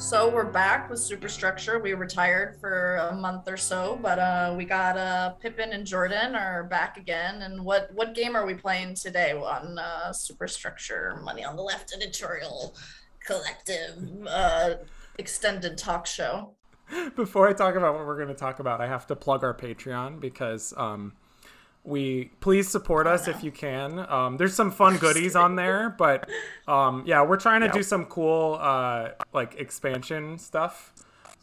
So we're back with Superstructure. We retired for a month or so, but uh, we got uh, Pippin and Jordan are back again. And what what game are we playing today on uh, Superstructure Money on the Left editorial collective uh, extended talk show? Before I talk about what we're going to talk about, I have to plug our Patreon because um, we please support us if you can. Um, there's some fun goodies on there, but um, yeah, we're trying to do some cool uh, like expansion stuff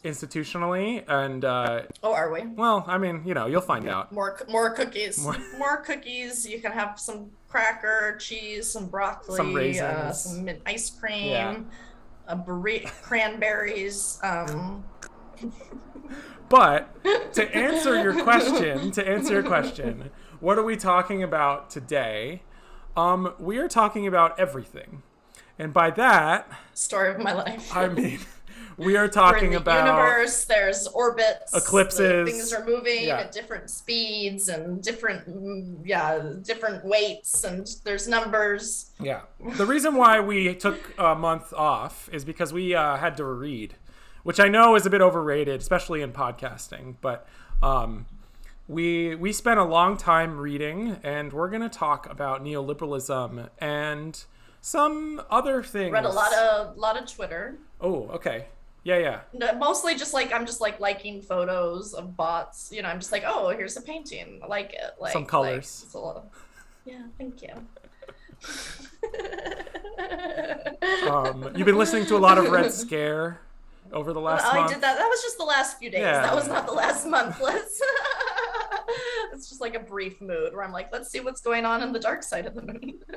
institutionally, and uh, Oh, are we? well, I mean, you know, you'll find out. More more cookies. More- More, cookies. You can have some cracker, cheese, some broccoli, Some uh, some mint ice cream, Yeah. a burri- cranberries. Um, But to answer your question, to answer your question, what are we talking about today? Um, we are talking about everything, and by that story of my life. I mean we are talking the about universe. There's orbits. Eclipses. Things are moving Yeah. at different speeds and different, mm, yeah, different weights, and there's numbers. Yeah. The reason why we took a month off is because we uh, had to read, which I know is a bit overrated, especially in podcasting. But um, we we spent a long time reading, and we're going to talk about neoliberalism and some other things. Read a lot of lot of Twitter. Oh, okay. Yeah, yeah. No, mostly just like I'm just like liking photos of bots. You know, I'm just like, oh, here's a painting. I like it. Like Some like, colors. a little- yeah, thank you. Um, you've been listening to a lot of Red Scare over the oh, last I month. did that. That was just the last few days. Yeah. That was not the last month. Let's. it's just like a brief mood where I'm like, let's see what's going on in the dark side of the moon.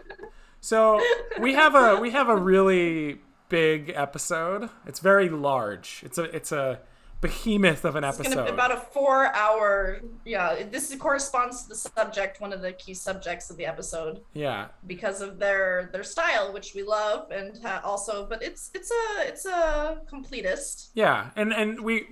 So we have a we have a really big episode. It's very large. It's a it's a behemoth of an It's episode. about a four-hour. Yeah, this corresponds to the subject, one of the key subjects of the episode, yeah. because of their their style, which we love, and ha- also, but it's it's a it's a completist. Yeah. And and we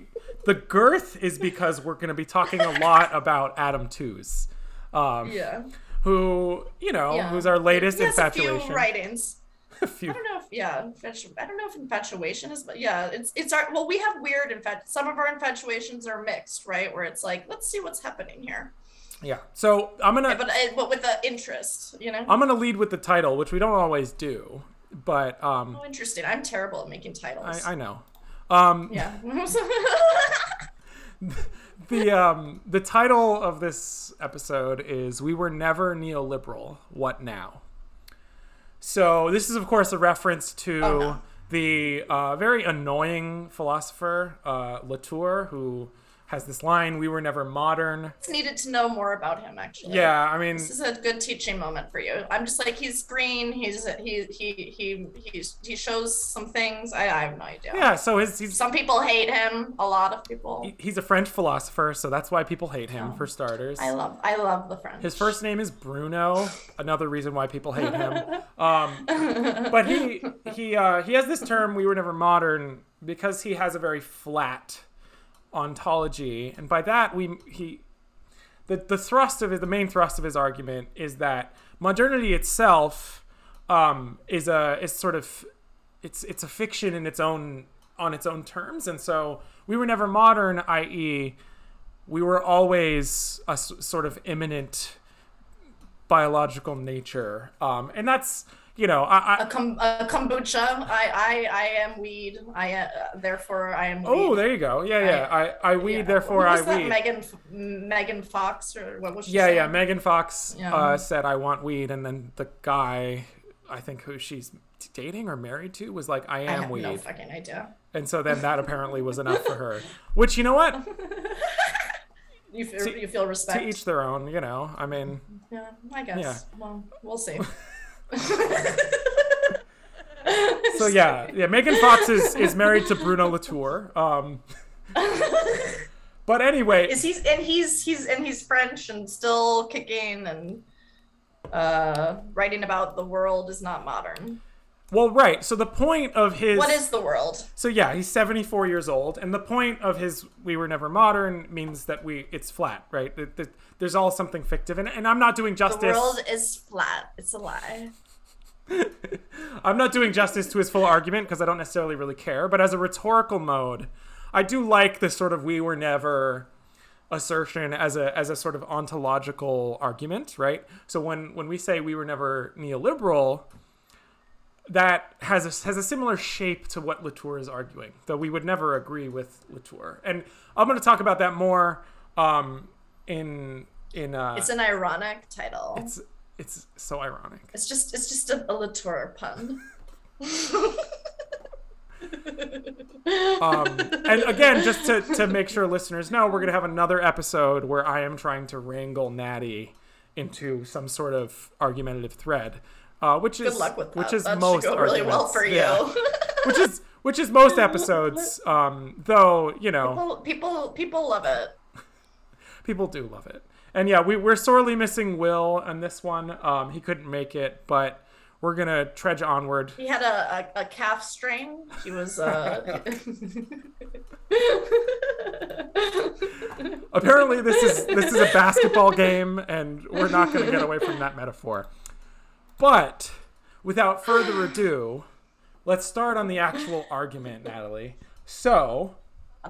the girth is because we're going to be talking a lot about Adam Tooze. Um Yeah, who, you know, yeah. who's our latest He has infatuation. A few writings. I don't know if yeah, infatu- I don't know if infatuation is, but yeah, it's it's our well, we have weird infat. Some of our infatuations are mixed, right? Where it's like, let's see what's happening here, yeah. So I'm going to but uh, but with the interest, you know. I'm going to lead with the title, which we don't always do. But um oh, interesting. I'm terrible at making titles. I I know. Um yeah. the um the title of this episode is we were never neoliberal what now so this is of course a reference to Oh, no. the uh, very annoying philosopher uh, latour who has this line we were never modern Just needed to know more about him, actually. yeah i mean This is a good teaching moment for you. I'm just like he's green. He's he he he he's, he shows some things. I, I have no idea. yeah so his, he's Some people hate him. A lot of people. he's a french philosopher so that's why people hate him Oh. for starters I love I love the French. His first name is Bruno. Another reason why people hate him. Um, but he he uh, he has this term "we were never modern" because he has a very flat ontology, and by that we he the the thrust of his the main thrust of his argument is that modernity itself um, is a is sort of it's it's a fiction in its own on its own terms, and so we were never modern, i.e we were always a s- sort of immanent biological nature. Um and that's you know i, a, I com- a kombucha. I I I am weed. I uh, therefore I am. oh weed. there you go yeah yeah i i weed Yeah. therefore i that? weed Megan Megan Fox or what was she? yeah saying? yeah megan fox Yeah. uh said i want weed and then the guy i think who she's dating or married to was like i I am have weed no fucking idea. and so then that apparently was enough for her which you know what You feel, To- you feel to each their own you know i mean yeah, I guess. Yeah. Well, we'll see. so yeah yeah megan fox is is married to bruno latour um but anyway Is he's and he's he's and he's French and still kicking and uh writing about the world is not modern. Well, right. So the point of his What is the world? so yeah, he's 74 years old, and the point of his "we were never modern" means that we it's flat, right? There's all something fictive, and, and I'm not doing justice. The world is flat. It's a lie. I'm not doing justice to his full argument because I don't necessarily really care, but as a rhetorical mode, I do like this sort of we were never assertion as a as a sort of ontological argument, right? So when when we say we were never neoliberal, that has a, has a similar shape to what Latour is arguing, though we would never agree with Latour. And I'm going to talk about that more um, in in. Uh, it's an ironic title. It's it's so ironic. It's just it's just a, a Latour pun. um, and again, just to, to make sure listeners know, we're going to have another episode where I am trying to wrangle Natty into some sort of argumentative thread, uh, which is luck with that. which is that most go really well for you. Yeah. which is which is most episodes. Um, though you know, people, people people love it. people do love it. And yeah, we, we're sorely missing Will on this one. Um, he couldn't make it, but we're gonna trudge onward. He had a, a, a calf strain. He was uh Apparently, this is this is a basketball game, and we're not gonna get away from that metaphor. But without further ado, let's start on the actual argument, Natalie. So,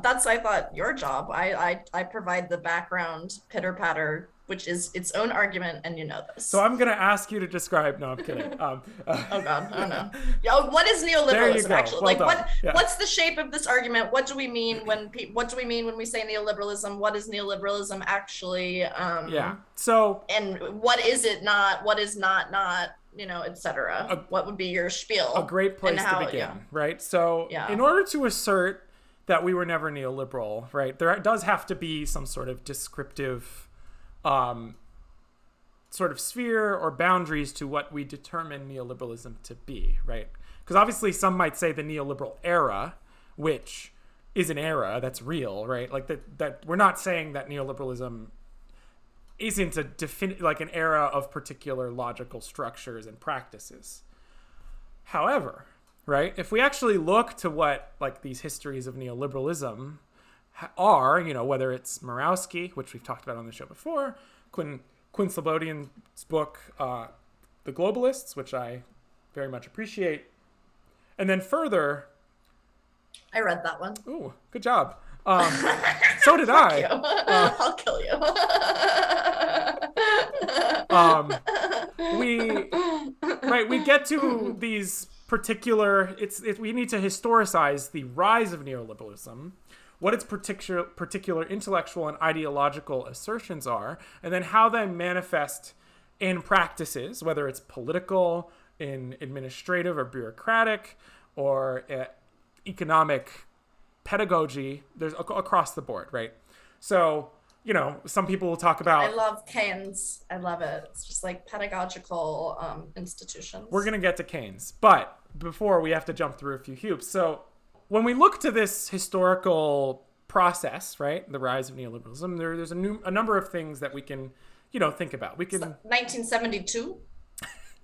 that's I thought your job. I I, I provide the background pitter patter, which is its own argument, and you know this. so I'm gonna ask you to describe. No, I'm kidding. Um, uh, Oh God, I don't know. Yo, what is neoliberalism go. actually? Well like, done. what Yeah. what's the shape of this argument? What do we mean when pe- what do we mean when we say neoliberalism? What is neoliberalism actually? Um, yeah. So And what is it not? What is not not? You know, etc. What would be your spiel? a great place how- to begin, yeah. right? So, Yeah. in order to assert that we were never neoliberal, right, there does have to be some sort of descriptive, um, sort of sphere or boundaries to what we determine neoliberalism to be, right? Because obviously, some might say the neoliberal era, which is an era that's real, right? Like that, that we're not saying that neoliberalism isn't a defin- like an era of particular logical structures and practices. However, right, if we actually look to what like these histories of neoliberalism are, you know, whether it's Mirowski, which we've talked about on the show before, Quinn Quinn Slobodian's book, uh, The Globalists, which I very much appreciate, and then further, I read that one. ooh, good job. Um, so did I. I'll kill you. um, we right we get to these particular it's it, we need to historicize the rise of neoliberalism what its particular particular intellectual and ideological assertions are and then how they manifest in practices whether it's political in administrative or bureaucratic or uh, economic pedagogy there's ac- across the board right? So you know some people will talk about I love Keynes. I love it. It's just like pedagogical um, institutions. We're going to get to Keynes, but before we have to jump through a few hoops. So, when we look to this historical process, right, the rise of neoliberalism, there, there's a, new, a number of things that we can, you know, think about. We can, 1972.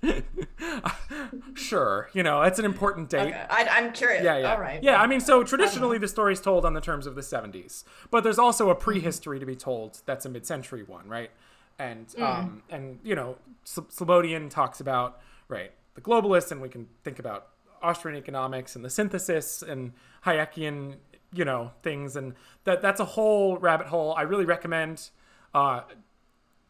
sure, you know, that's an important date. Okay, I, I'm curious. Yeah, yeah. All right. Yeah, I mean, so traditionally the story's told on the terms of the 70s, but there's also a prehistory to be told that's a mid-century one, right? And um, and you know, Sl- Slobodian talks about right the globalists, and we can think about Austrian economics and the synthesis and Hayekian, you know, things, and that that's a whole rabbit hole. I really recommend. Uh,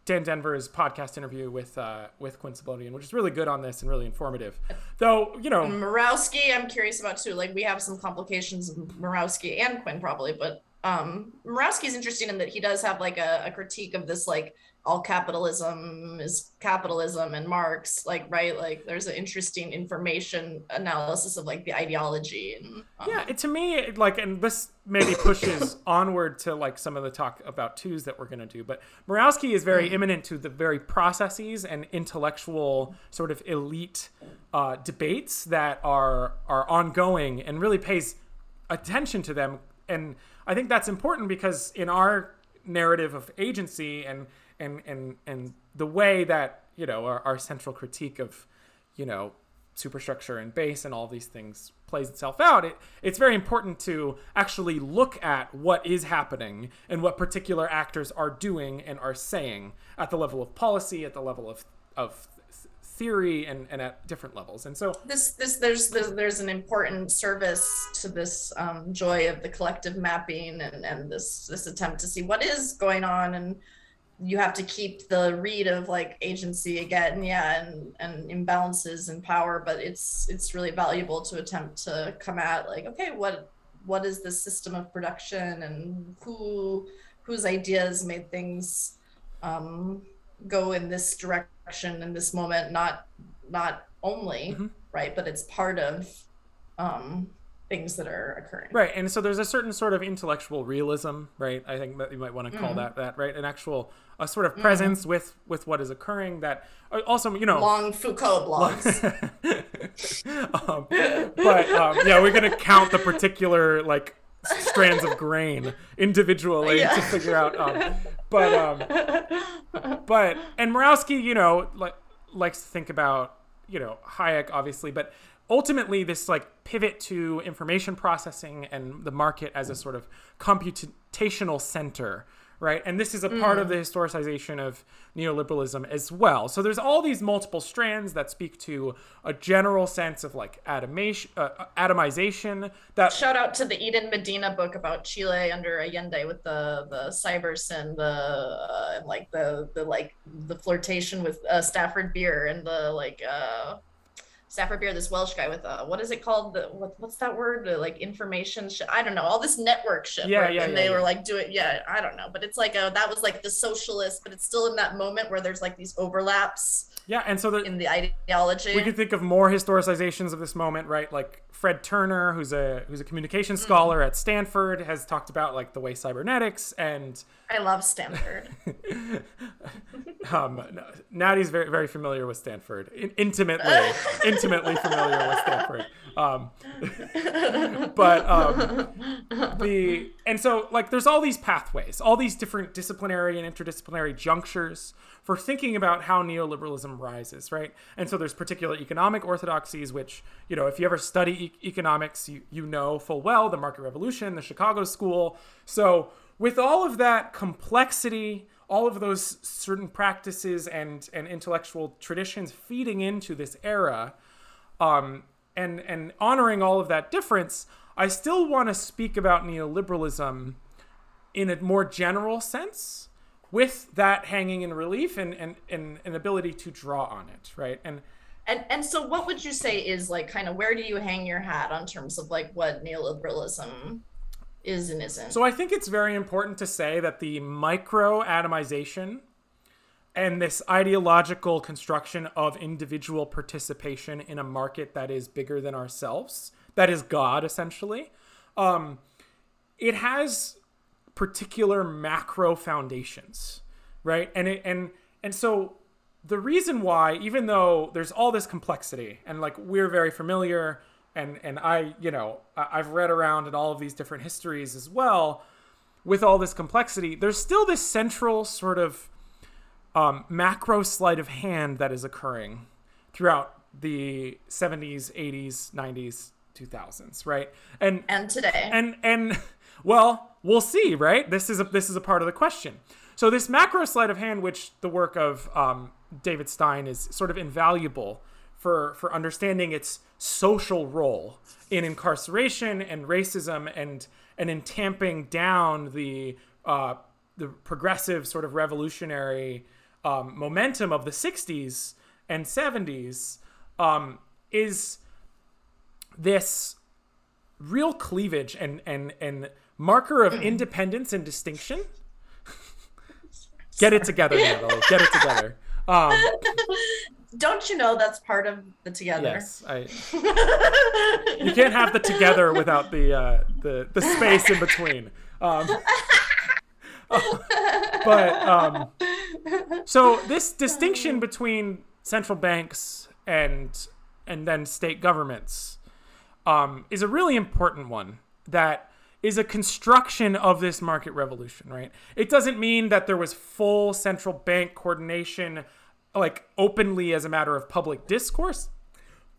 Dan Denvir's podcast interview with uh, with Quinn Slobodian, which is really good on this and really informative. Though, you know, Mirowski, I'm curious about too. Like we have some complications of Mirowski and Quinn probably, but um Mirowski's interesting in that he does have like a, a critique of this like all capitalism is capitalism and Marx, like right, like there's an interesting information analysis of like the ideology and um, Yeah, it, to me, like, and this maybe pushes onward to like some of the talk about Tooze that we're gonna do. But Mirowski is very immanent to the very processes and intellectual sort of elite uh, debates that are are ongoing, and really pays attention to them. And I think that's important because in our narrative of agency and and and and the way that you know our, our central critique of you know superstructure and base and all these things plays itself out it, it's very important to actually look at what is happening and what particular actors are doing and are saying at the level of policy at the level of of theory and, and at different levels. And so this this there's there's, there's an important service to this um, joy of the collective mapping and, and this this attempt to see what is going on and you have to keep the read of like agency again yeah and and imbalances in power but it's it's really valuable to attempt to come at like okay what what is the system of production and who whose ideas made things um, go in this direction in this moment not not only mm-hmm. right but it's part of um, things that are occurring right and so there's a certain sort of intellectual realism right i think that you might want to call mm-hmm. that that right an actual a sort of mm-hmm. presence mm-hmm. with with what is occurring that uh, also you know long foucault blogs um, but um, yeah we're gonna count the particular like strands of grain individually yeah. to figure out um, but um but and Mirowski you know like likes to think about you know Hayek obviously but ultimately this like pivot to information processing and the market as a sort of computational center right and this is a part mm. of the historicization of neoliberalism as well so there's all these multiple strands that speak to a general sense of like atomation uh, atomization that shout out to the eden medina book about chile under allende with the the cybers and the uh, like the the like the flirtation with uh, stafford beer and the like uh Stafford Beer, this Welsh guy with uh, what is it called? The what, what's that word? The, like information shit. I don't know. All this network shit. Yeah, right? yeah. And yeah, they yeah. were like doing, yeah, I don't know. But it's like a, that was like the socialist, but it's still in that moment where there's like these overlaps. Yeah, and so the, in the ideology, we could think of more historicizations of this moment, right? Like Fred Turner, who's a who's a communication scholar mm. at Stanford, has talked about like the way cybernetics and I love Stanford. um, Natty's very very familiar with Stanford, in- intimately intimately familiar with Stanford. Um, but um, the and so like there's all these pathways, all these different disciplinary and interdisciplinary junctures for thinking about how neoliberalism rises, right? And so there's particular economic orthodoxies, which, you know, if you ever study economics, you, you know full well the market revolution, the Chicago School. So with all of that complexity, all of those certain practices and, and intellectual traditions feeding into this era, um, and, and honoring all of that difference, I still want to speak about neoliberalism in a more general sense with that hanging in relief and, and, and an ability to draw on it, right? And and and so what would you say is like kind of where do you hang your hat on terms of like what neoliberalism is and isn't? So I think it's very important to say that the micro atomization and this ideological construction of individual participation in a market that is bigger than ourselves, that is God essentially, um, it has particular macro foundations, right? And it, and and so the reason why, even though there's all this complexity, and like we're very familiar, and and I, you know, I've read around in all of these different histories as well, with all this complexity, there's still this central sort of um, macro sleight of hand that is occurring throughout the 70s, 80s, 90s, 2000s, right? And and today. And and well, we'll see, right? This is a this is a part of the question. So this macro sleight of hand, which the work of um, David Stein is sort of invaluable for for understanding its social role in incarceration and racism and and in tamping down the uh, the progressive sort of revolutionary um, momentum of the 60s and 70s um, is this real cleavage and and and marker of independence and distinction. Get it together, Natalie. Get it together. Um, Don't you know that's part of the together? Yes, I. you can't have the together without the uh, the the space in between. Um, but um, so this distinction between central banks and and then state governments um, is a really important one that is a construction of this market revolution, right? It doesn't mean that there was full central bank coordination, like openly as a matter of public discourse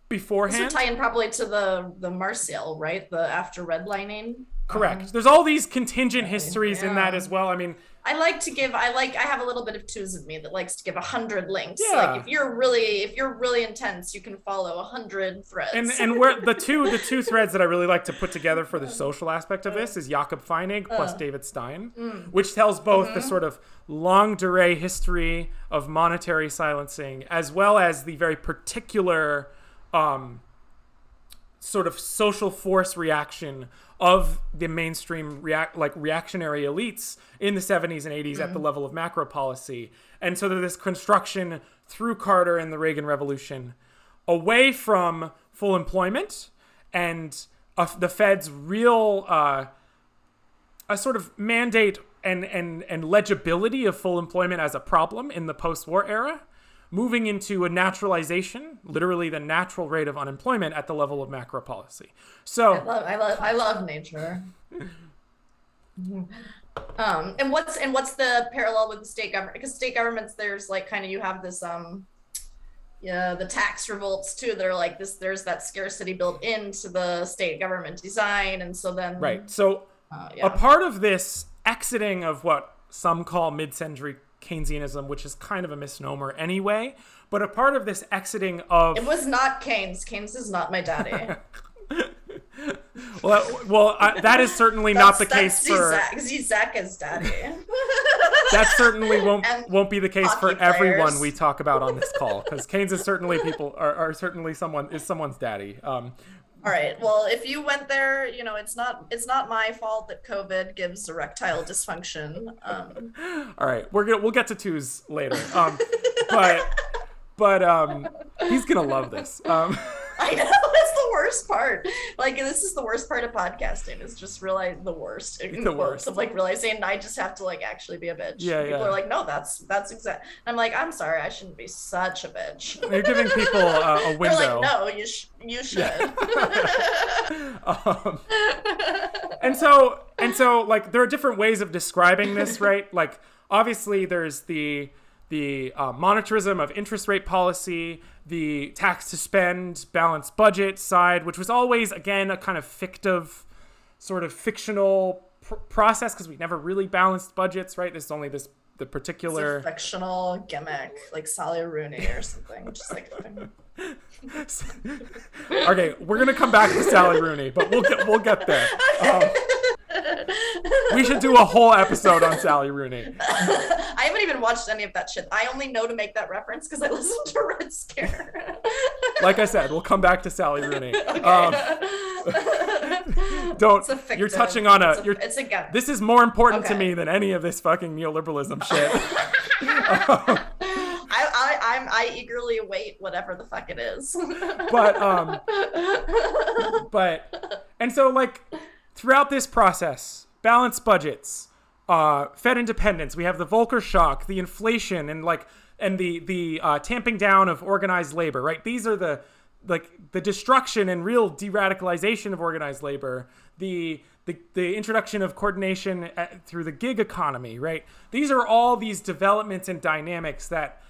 beforehand. This would tie in probably to the the Martial, right? The after redlining. Correct. Um, There's all these contingent histories yeah. in that as well. I mean, I like to give. I like. I have a little bit of Tooze in me that likes to give a hundred links. Yeah. Like if you're really, if you're really intense, you can follow a hundred threads. and and where the two the two threads that I really like to put together for the social aspect of this is Jakob Feinig plus Uh. David Stein, Mm. which tells both Mm-hmm. the sort of longue durée history of monetary silencing as well as the very particular um, sort of social force reaction of the mainstream react like reactionary elites in the 70s and 80s at the level of macro policy. And so this construction through carter and the reagan revolution away from full employment and uh, the fed's real uh, a sort of mandate and, and, and legibility of full employment as a problem in the post-war era moving into a naturalization, literally the natural rate of unemployment at the level of macro policy. So I love, I love, I love nature. um, and what's and what's the parallel with the state government? Because state governments, there's like kind of you have this um, yeah, the tax revolts too. They're like this. There's that scarcity built into the state government design, and so then right. So, uh, a part of this exiting of what some call mid-century Keynesianism, which is kind of a misnomer anyway, but a part of this exiting of It was not Keynes. Keynes is not my daddy. well, well, I, that is certainly not the case for is daddy. that certainly won't And won't be the case for hockey everyone we talk about on this call because Keynes is certainly people are, are certainly someone is someone's daddy. Um, All right. Well, if you went there, you know it's not it's not my fault that COVID gives erectile dysfunction. Um, all right, we're gonna we'll get to Tooze later. Um, but but um, he's gonna love this. Um, I know it's the worst part. Like this is the worst part of podcasting. Is just realize the worst. in The worst. of like realizing I just have to like actually be a bitch. Yeah, People yeah. are like, no, that's that's exact. I'm like, I'm sorry, I shouldn't be such a bitch. you're giving people uh, a They're window. like, no, you sh- you should. um, and so and so like there are different ways of describing this right like obviously there's the the uh, monetarism of interest rate policy the tax to spend balanced budget side which was always again a kind of fictive sort of fictional pr- process because we never really balanced budgets right this is only this the particular fictional gimmick, like Sally Rooney or something. Just like okay we're gonna come back to sally rooney but we'll get we'll get there um, we should do a whole episode on sally rooney I haven't even watched any of that shit. I only know to make that reference because I listened to Red Scare. like I said, we'll come back to Sally Rooney. Um, don't. It's a You're touching on a. It's a, you're, it's a gun. this is more important to me than any of this fucking neoliberalism shit. I, I, I'm, I eagerly await whatever the fuck it is. but um, but and so like throughout this process, balanced budgets, uh, Fed independence, we have the Volcker shock, the inflation, and like and the the uh, tamping down of organized labor. Right, these are the like the destruction and real de-radicalization of organized labor. The the, the introduction of coordination at, through the gig economy, right? These are all these developments and dynamics that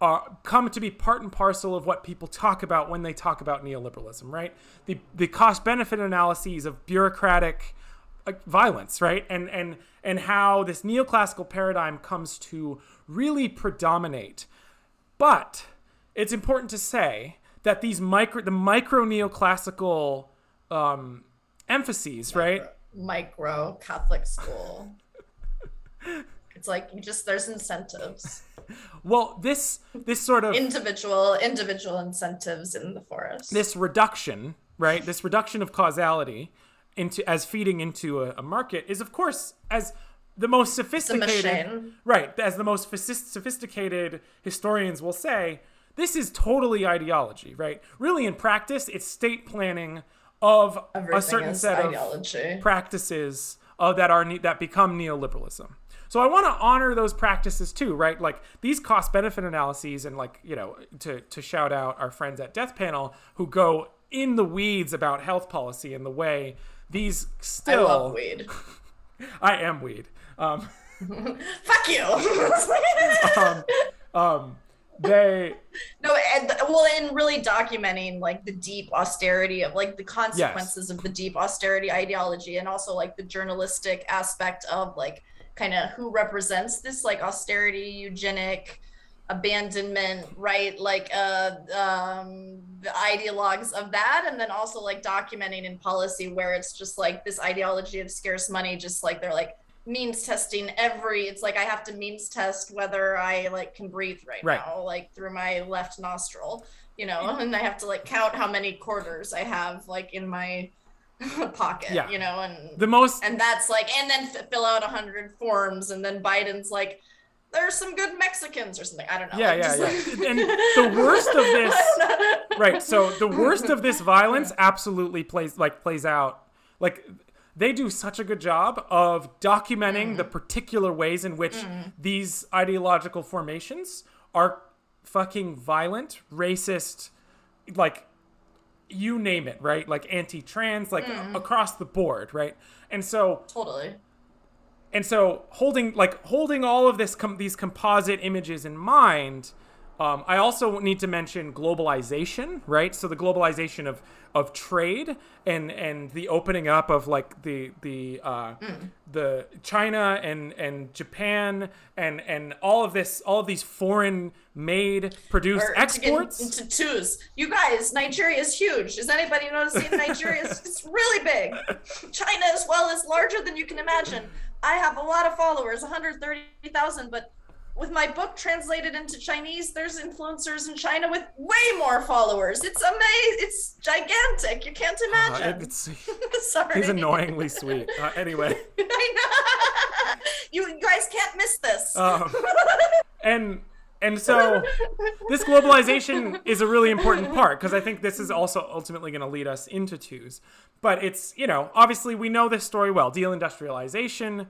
uh, come to be part and parcel of what people talk about when they talk about neoliberalism, right? The the cost benefit analyses of bureaucratic uh, violence, right? And and and how this neoclassical paradigm comes to really predominate. But it's important to say that these micro the micro neoclassical um, emphases, right? Micro Catholic school. It's like you just there's incentives, Well, this this sort of individual individual incentives in the forest. this reduction, right? This reduction of causality into as feeding into a, a market is, of course, as the most sophisticated, right? As the most sophisticated historians will say, this is totally ideology, right? Really, in practice, it's state planning of Everything a certain set of practices uh, that are ne- that become neoliberalism. So I want to honor those practices too, right? Like these cost benefit analyses, and like you know, to to shout out our friends at Death Panel who go in the weeds about health policy and the way these I still. love weed. I am weed. Um, Fuck you. um, um, they No, and well, in really documenting like the deep austerity of like the consequences of the deep austerity ideology, and also like the journalistic aspect of like kind of who represents this like austerity, eugenic, abandonment, right? Like uh, um, the ideologues of that, and then also like documenting in policy where it's just like this ideology of scarce money, just like they're like means testing every it's like i have to means test whether i like can breathe right, Right. now like through my left nostril you know and i have to like count how many quarters i have like in my pocket Yeah. you know and The most and that's like and then f- fill out a hundred forms and then biden's like there's some good mexicans or something. I don't know. Yeah, yeah, yeah. like- And the worst of this- I don't know. right so the worst of this violence absolutely plays like plays out. Like they do such a good job of documenting the mm-hmm. particular ways in which mm-hmm. these ideological formations are fucking violent racist like you name it right? Like anti-trans like mm-hmm. across the board right? And so totally and so holding like holding all of this com- these composite images in mind um, i also need to mention globalization right so the globalization of of trade and and the opening up of like the the uh, the china and and japan and and all of this all of these foreign made produced or to exports into Tooze. You guys, Nigeria is huge. Is anybody noticing Nigeria is it's really big? China as well is larger than you can imagine. I have a lot of followers, 130,000, but with my book translated into Chinese, there's influencers in China with way more followers. It's amazing. It's gigantic. You can't imagine. Uh, imagine. it's, Sorry. he's annoyingly sweet uh, anyway I know. you guys can't miss this. um, and and so this globalization is a really important part because I think this is also ultimately going to lead us into Tooze. But it's you know obviously we know this story well. Deindustrialization.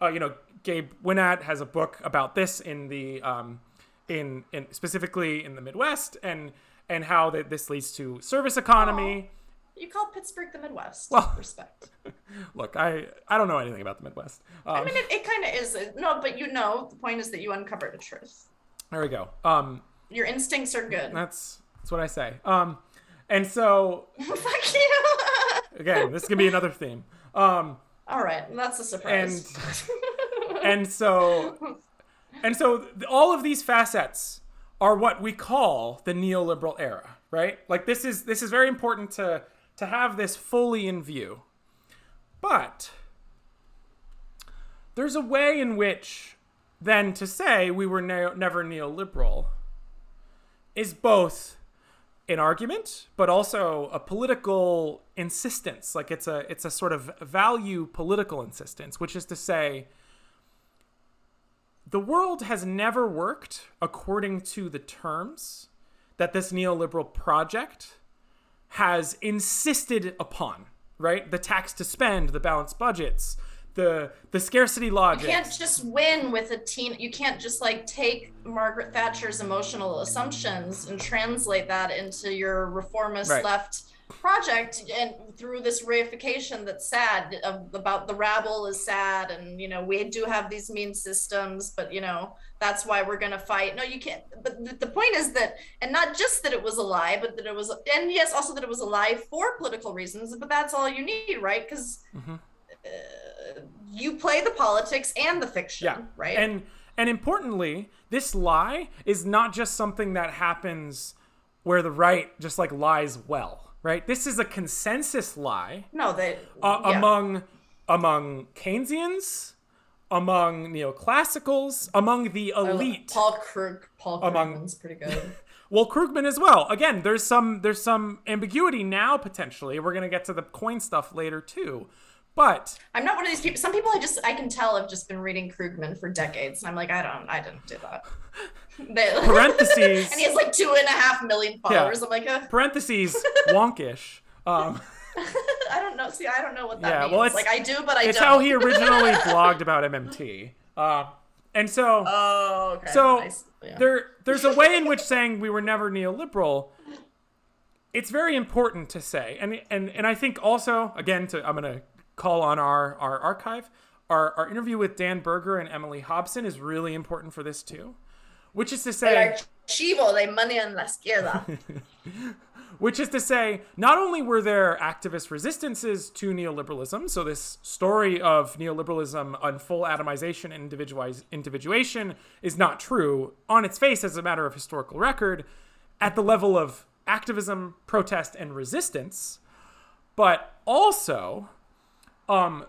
Uh, you know, Gabe Winant has a book about this in the um, in in specifically in the Midwest and and how that this leads to service economy. you call Pittsburgh the Midwest. Well- respect. Look, I I don't know anything about the Midwest. Um, I mean, it, it kind of is. No, but you know, the point is that you uncover the truth. there we go. Um, Your instincts are good. that's that's what I say. Um, and so Fuck you. again, this can be another theme. Um, All right, that's a surprise. and so and so all of these facets are what we call the neoliberal era, right? Like this is this is very important to to have this fully in view. But there's a way in which then to say we were ne- never neoliberal is both an argument but also a political insistence like it's a it's a sort of value political insistence which is to say the world has never worked according to the terms that this neoliberal project has insisted upon right the tax to spend the balanced budgets the the scarcity logic you can't just win with a teen. You can't just like take Margaret Thatcher's emotional assumptions and translate that into your reformist Right. left project and through this reification that's sad of, about the rabble is sad and you know we do have these mean systems but you know that's why we're going to fight no you can't but the, the point is that and not just that it was a lie but that it was and yes also that it was a lie for political reasons but that's all you need right because Mhm. uh, you play the politics and the fiction Yeah. right And and importantly, this lie is not just something that happens where the right just like lies well, right? This is a consensus lie no they uh, yeah. among among Keynesians, among neoclassicals, among the elite. paul krug paul Among- krugman's pretty good Well, Krugman as well. Again, there's some there's some ambiguity now potentially. We're gonna get to the coin stuff later too, but i'm not one of these people some people i just i can tell have just been reading krugman for decades and i'm like i don't i didn't do that Parentheses. and he has like two and a half million followers i'm like uh, parentheses wonkish. Um, i don't know see i don't know what that Yeah, means well, it's- like i do but i it's don't It's how he originally blogged about MMT. Uh, and so oh okay So, Nice. Yeah. there there's a way in which saying we were never neoliberal it's very important to say and and and I think also again to I'm going to call on our our archive. Our our interview with Dan Berger and Emily Hobson is really important for this too which is to say archivo de money en la izquierda. Which is to say, not only were there activist resistances to neoliberalism, so this story of neoliberalism on full atomization and individualiz- individuation is not true on its face as a matter of historical record at the level of activism, protest, and resistance, but also, um,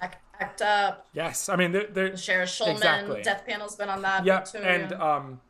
Act, act up. yes, I mean, there, Sarah Schulman, Exactly. Death Panel's been on that. yep, too, and yeah. um,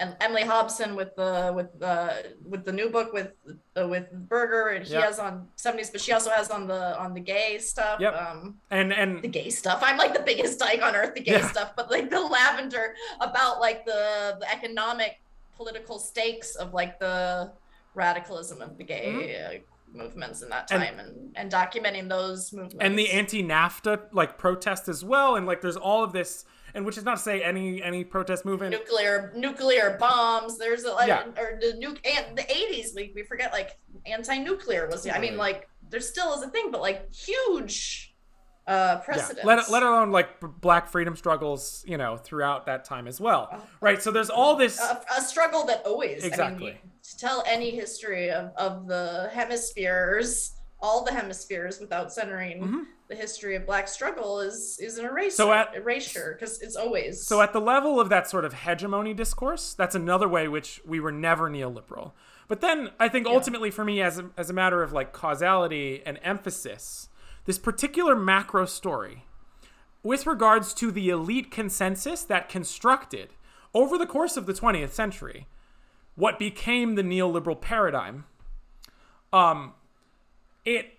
and Emily Hobson with the with the with the new book with uh, with Berger, and he Yeah. has on seventies, but she also has on the on the gay stuff. Yep. Um, and and the gay stuff. I'm like the biggest dyke on earth, the gay Yeah. stuff, but like the lavender about like the the economic political stakes of like the radicalism of the gay uh, movements in that Mm-hmm. And- time and, and documenting those movements. and the anti-NAFTA like protest as well, and like there's all of this, and which is not to say any any protest movement. nuclear nuclear bombs. There's a, like Yeah. or the nuke and the 80s we, we forget like anti-nuclear was I mean like there still is a thing, but like huge uh Yeah, precedents. let, let alone like b- black freedom struggles, you know, throughout that time as well, right? So there's all this. a, a struggle that always I Exactly. mean, you- to tell any history of, of the hemispheres all the hemispheres without centering Mhm. the history of black struggle is is an eraser So at- erasure because it's always So at the level of that sort of hegemony discourse, that's another way which we were never neoliberal. But then I think ultimately for me, as a, as a matter of like causality and emphasis, this particular macro story, with regards to the elite consensus that constructed over the course of the 20th century what became the neoliberal paradigm, um, it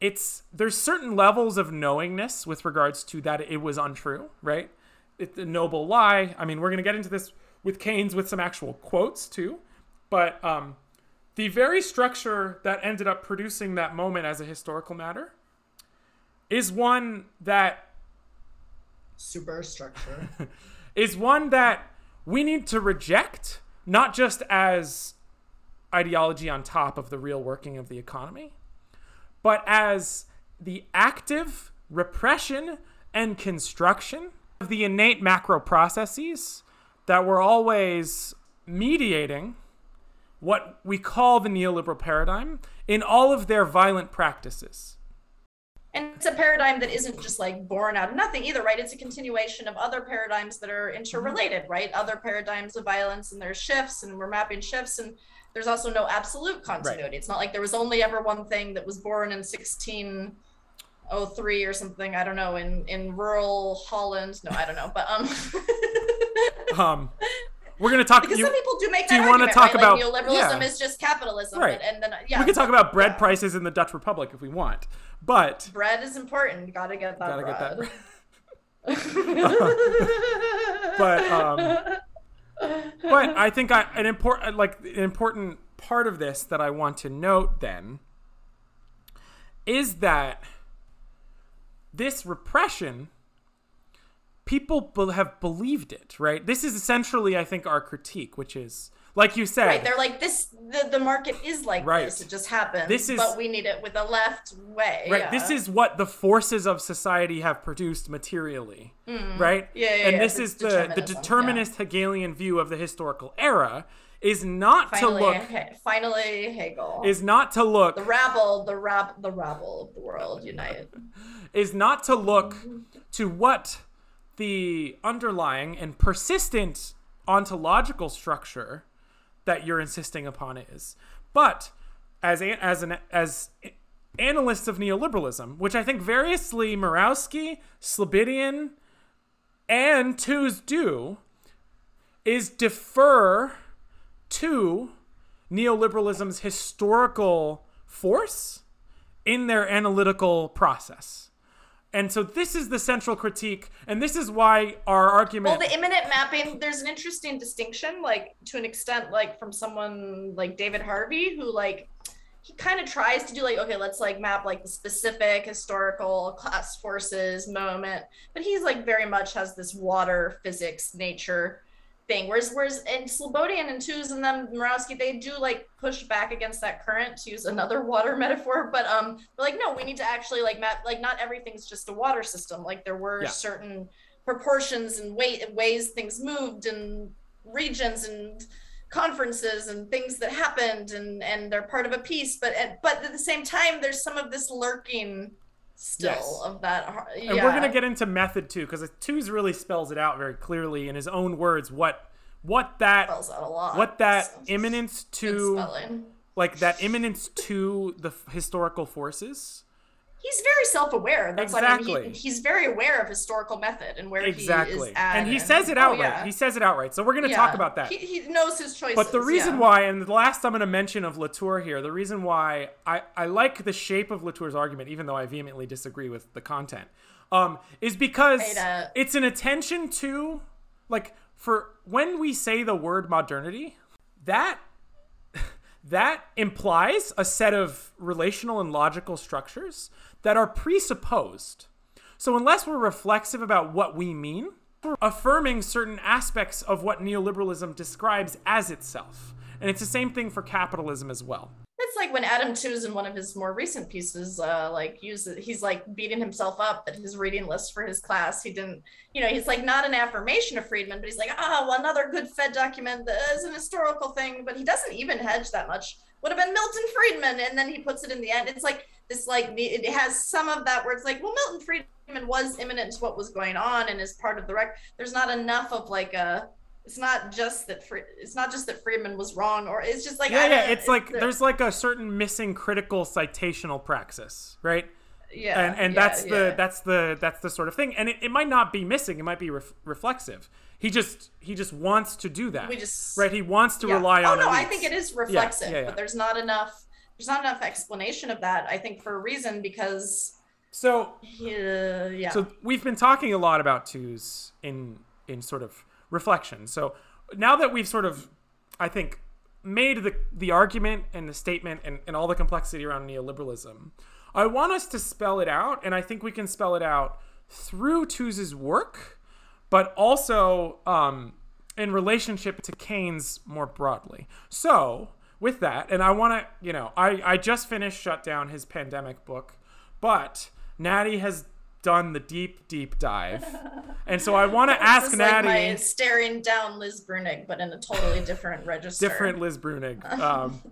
it's there's certain levels of knowingness with regards to that it was untrue, right? It's a noble lie. I mean, we're gonna get into this with Keynes with some actual quotes too, but um, the very structure that ended up producing that moment as a historical matter is one that superstructure is one that we need to reject, not just as ideology on top of the real working of the economy, but as the active repression and construction of the innate macro processes that were always mediating what we call the neoliberal paradigm in all of their violent practices. And it's a paradigm that isn't just like born out of nothing either, right? It's a continuation of other paradigms that are interrelated, right? Other paradigms of violence and there's shifts and we're mapping shifts and there's also no absolute continuity. It's not like there was only ever one thing that was born in 1603 or something, I don't know, in in rural Holland. No, I don't know, but um Um, we're going to talk. because you- some people do make do that you wanna argument, talk right? about- like neoliberalism yeah. is just capitalism Right. and, and then yeah. we could talk about bread yeah. prices in the Dutch Republic if we want, but Bread is important. Gotta get that gotta get that. bread. but um, but I think I, an important like an important part of this that I want to note then is that this repression people have believed it right this is essentially i think our critique which is like you said Right, they're like this. The, the market is like Right. this. It just happens. This is- but we need it with a left way. right yeah. this is what the forces of society have produced materially right Mm. Yeah, yeah, and yeah, this is the the determinism, yeah. determinist hegelian view of the historical era is not finally, to look He- finally Hegel is not to look the rabble, the rab, the rabble of the world unite. is not to look to what the underlying and persistent ontological structure that you're insisting upon is, but as a, as an as analysts of neoliberalism, which I think variously Mirowski, Slobodian, and Tooze do, is defer to neoliberalism's historical force in their analytical process. And so this is the central critique, and this is why our argument. Well, the immanent mapping, there's an interesting distinction, like to an extent, like from someone like David Harvey, who like he kind of tries to do like, okay, let's like map like the specific historical class forces moment, but he's like very much has this water physics nature thing. Whereas whereas and Slobodian and Tooze and them Mirowski, they do like push back against that current to use another water metaphor. But um they're like, no, we need to actually like map like not everything's just a water system. Like there were Yeah. certain proportions and weight ways things moved and regions and conferences and things that happened and and they're part of a piece but at, but at the same time there's some of this lurking still yes. of that yeah. and we're gonna get into method too because Tooze really spells it out very clearly in his own words what what that what that so. immanence to like that immanence to the historical forces he's very self-aware. That's exactly. Like, I mean, he, he's very aware of historical method and where exactly. he is at. And he says it outright. Oh, yeah. He says it outright. So we're going to yeah. talk about that. He, he, knows his choices. But the reason yeah. why, and the last I'm going to mention of Latour here, the reason why I, I like the shape of Latour's argument, even though I vehemently disagree with the content, um, is because it's an attention to, like, for when we say the word modernity, that that implies a set of relational and logical structures that are presupposed. So, unless we're reflexive about what we mean, we're affirming certain aspects of what neoliberalism describes as itself. And it's the same thing for capitalism as well. It's like when Adam Tooze in one of his more recent pieces, uh, like uses he's like beating himself up at his reading list for his class. He didn't, you know, he's like not an affirmation of Friedman, but he's like, ah, oh, well, another good Fed document that is an historical thing, but he doesn't even hedge that much. Would have been Milton Friedman, and then he puts it in the end. It's like this like it has some of that where it's like well milton friedman was immanent to what was going on and is part of the rec there's not enough of like a it's not just that it's not just that friedman was wrong or it's just like yeah yeah it's, it's like the, there's like a certain missing critical citational praxis right? Yeah and and yeah, that's the yeah. that's the that's the sort of thing. And it, it might not be missing it might be ref- reflexive. He just he just wants to do that we just right? He wants to yeah. rely oh, on oh no i think it is reflexive but there's not enough there's not enough explanation of that i think for a reason because so yeah, yeah. so we've been talking a lot about Tooze in in sort of reflection so now that we've sort of i think made the the argument and the statement and, and all the complexity around neoliberalism i want us to spell it out and i think we can spell it out through Tooze's work but also um, in relationship to keynes more broadly so with that, and I want to, you know, I, I just finished Shut Down, his pandemic book, but Natty has done the deep, deep dive. And so I want to ask Natty. Like my staring down Liz Bruenig, but in a totally different register. Different Liz Bruenig. Um,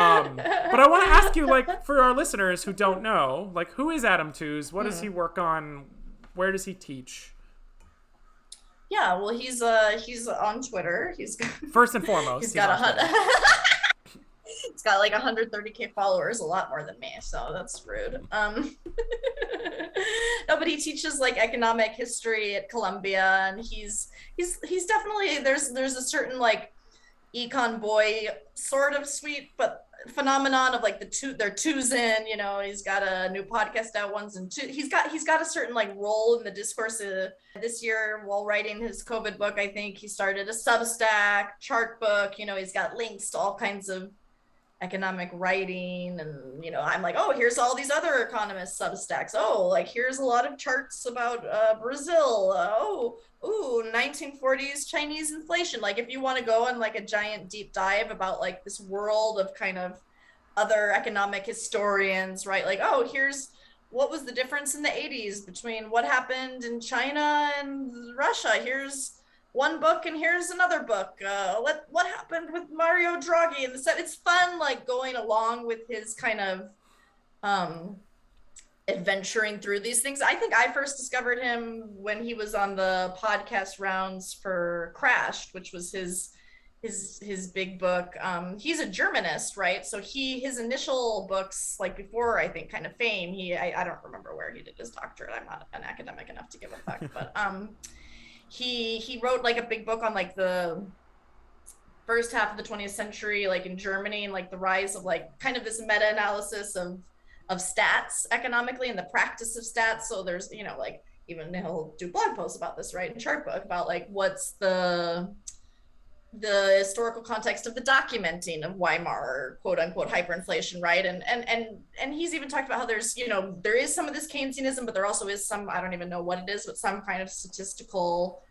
um, but I want to ask you, like, for our listeners who don't know, like, who is Adam Tooze? What does mm. he work on? Where does he teach? Yeah, well, he's uh he's on Twitter. He's first and foremost. he's got a hundred. he's got like 130k followers, a lot more than me. So that's rude. Um, no, but he teaches like economic history at Columbia, and he's he's he's definitely there's there's a certain like econ boy sort of sweet, but phenomenon of like the two they're twos in you know he's got a new podcast out ones and two he's got he's got a certain like role in the discourse uh, this year while writing his covid book i think he started a substack chart book you know he's got links to all kinds of economic writing and you know i'm like oh here's all these other economist substacks. Oh like here's a lot of charts about uh, brazil. Oh ooh 1940s chinese inflation like if you want to go on like a giant deep dive about like this world of kind of other economic historians right like oh here's what was the difference in the 80s between what happened in china and russia here's one book and here's another book. Uh, what what happened with Mario Draghi and the set? It's fun, like going along with his kind of um, adventuring through these things. I think I first discovered him when he was on the podcast rounds for Crashed, which was his his his big book. Um, he's a Germanist, right? So he his initial books, like before I think kind of fame, he I, I don't remember where he did his doctorate. I'm not an academic enough to give a fuck, but um he he wrote like a big book on like the first half of the 20th century like in germany and like the rise of like kind of this meta-analysis of of stats economically and the practice of stats so there's you know like even he'll do blog posts about this right in chart book about like what's the the historical context of the documenting of Weimar quote unquote hyperinflation, right? And and and and he's even talked about how there's you know there is some of this Keynesianism, but there also is some I don't even know what it is, but some kind of statistical.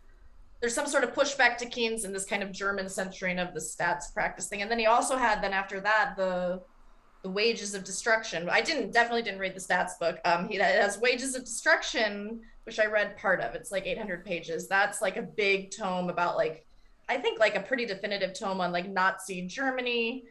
There's some sort of pushback to Keynes and this kind of German centering of the stats practice thing, and then he also had then after that the the wages of destruction. I didn't definitely didn't read the stats book. Um, he has wages of destruction, which I read part of. It's like 800 pages. That's like a big tome about like I think like a pretty definitive tome on like Nazi Germany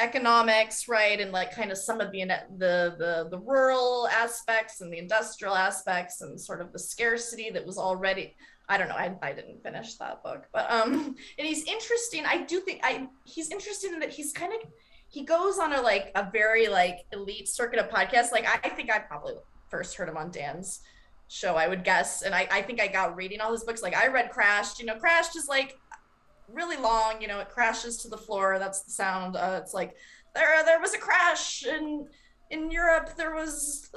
economics, right? And like kind of some of the the the the rural aspects and the industrial aspects and sort of the scarcity that was already I don't know. I, I didn't finish that book, but um, and he's interesting. I do think I he's interesting in that he's kind of he goes on a like a very like elite circuit of podcasts. Like I, think I probably first heard him on Dan's show, I would guess, and I I think I got reading all his books. Like I read Crashed. You know, Crashed is like really long. You know, it crashes to the floor. That's the sound. Uh, it's like there there was a crash in in Europe. There was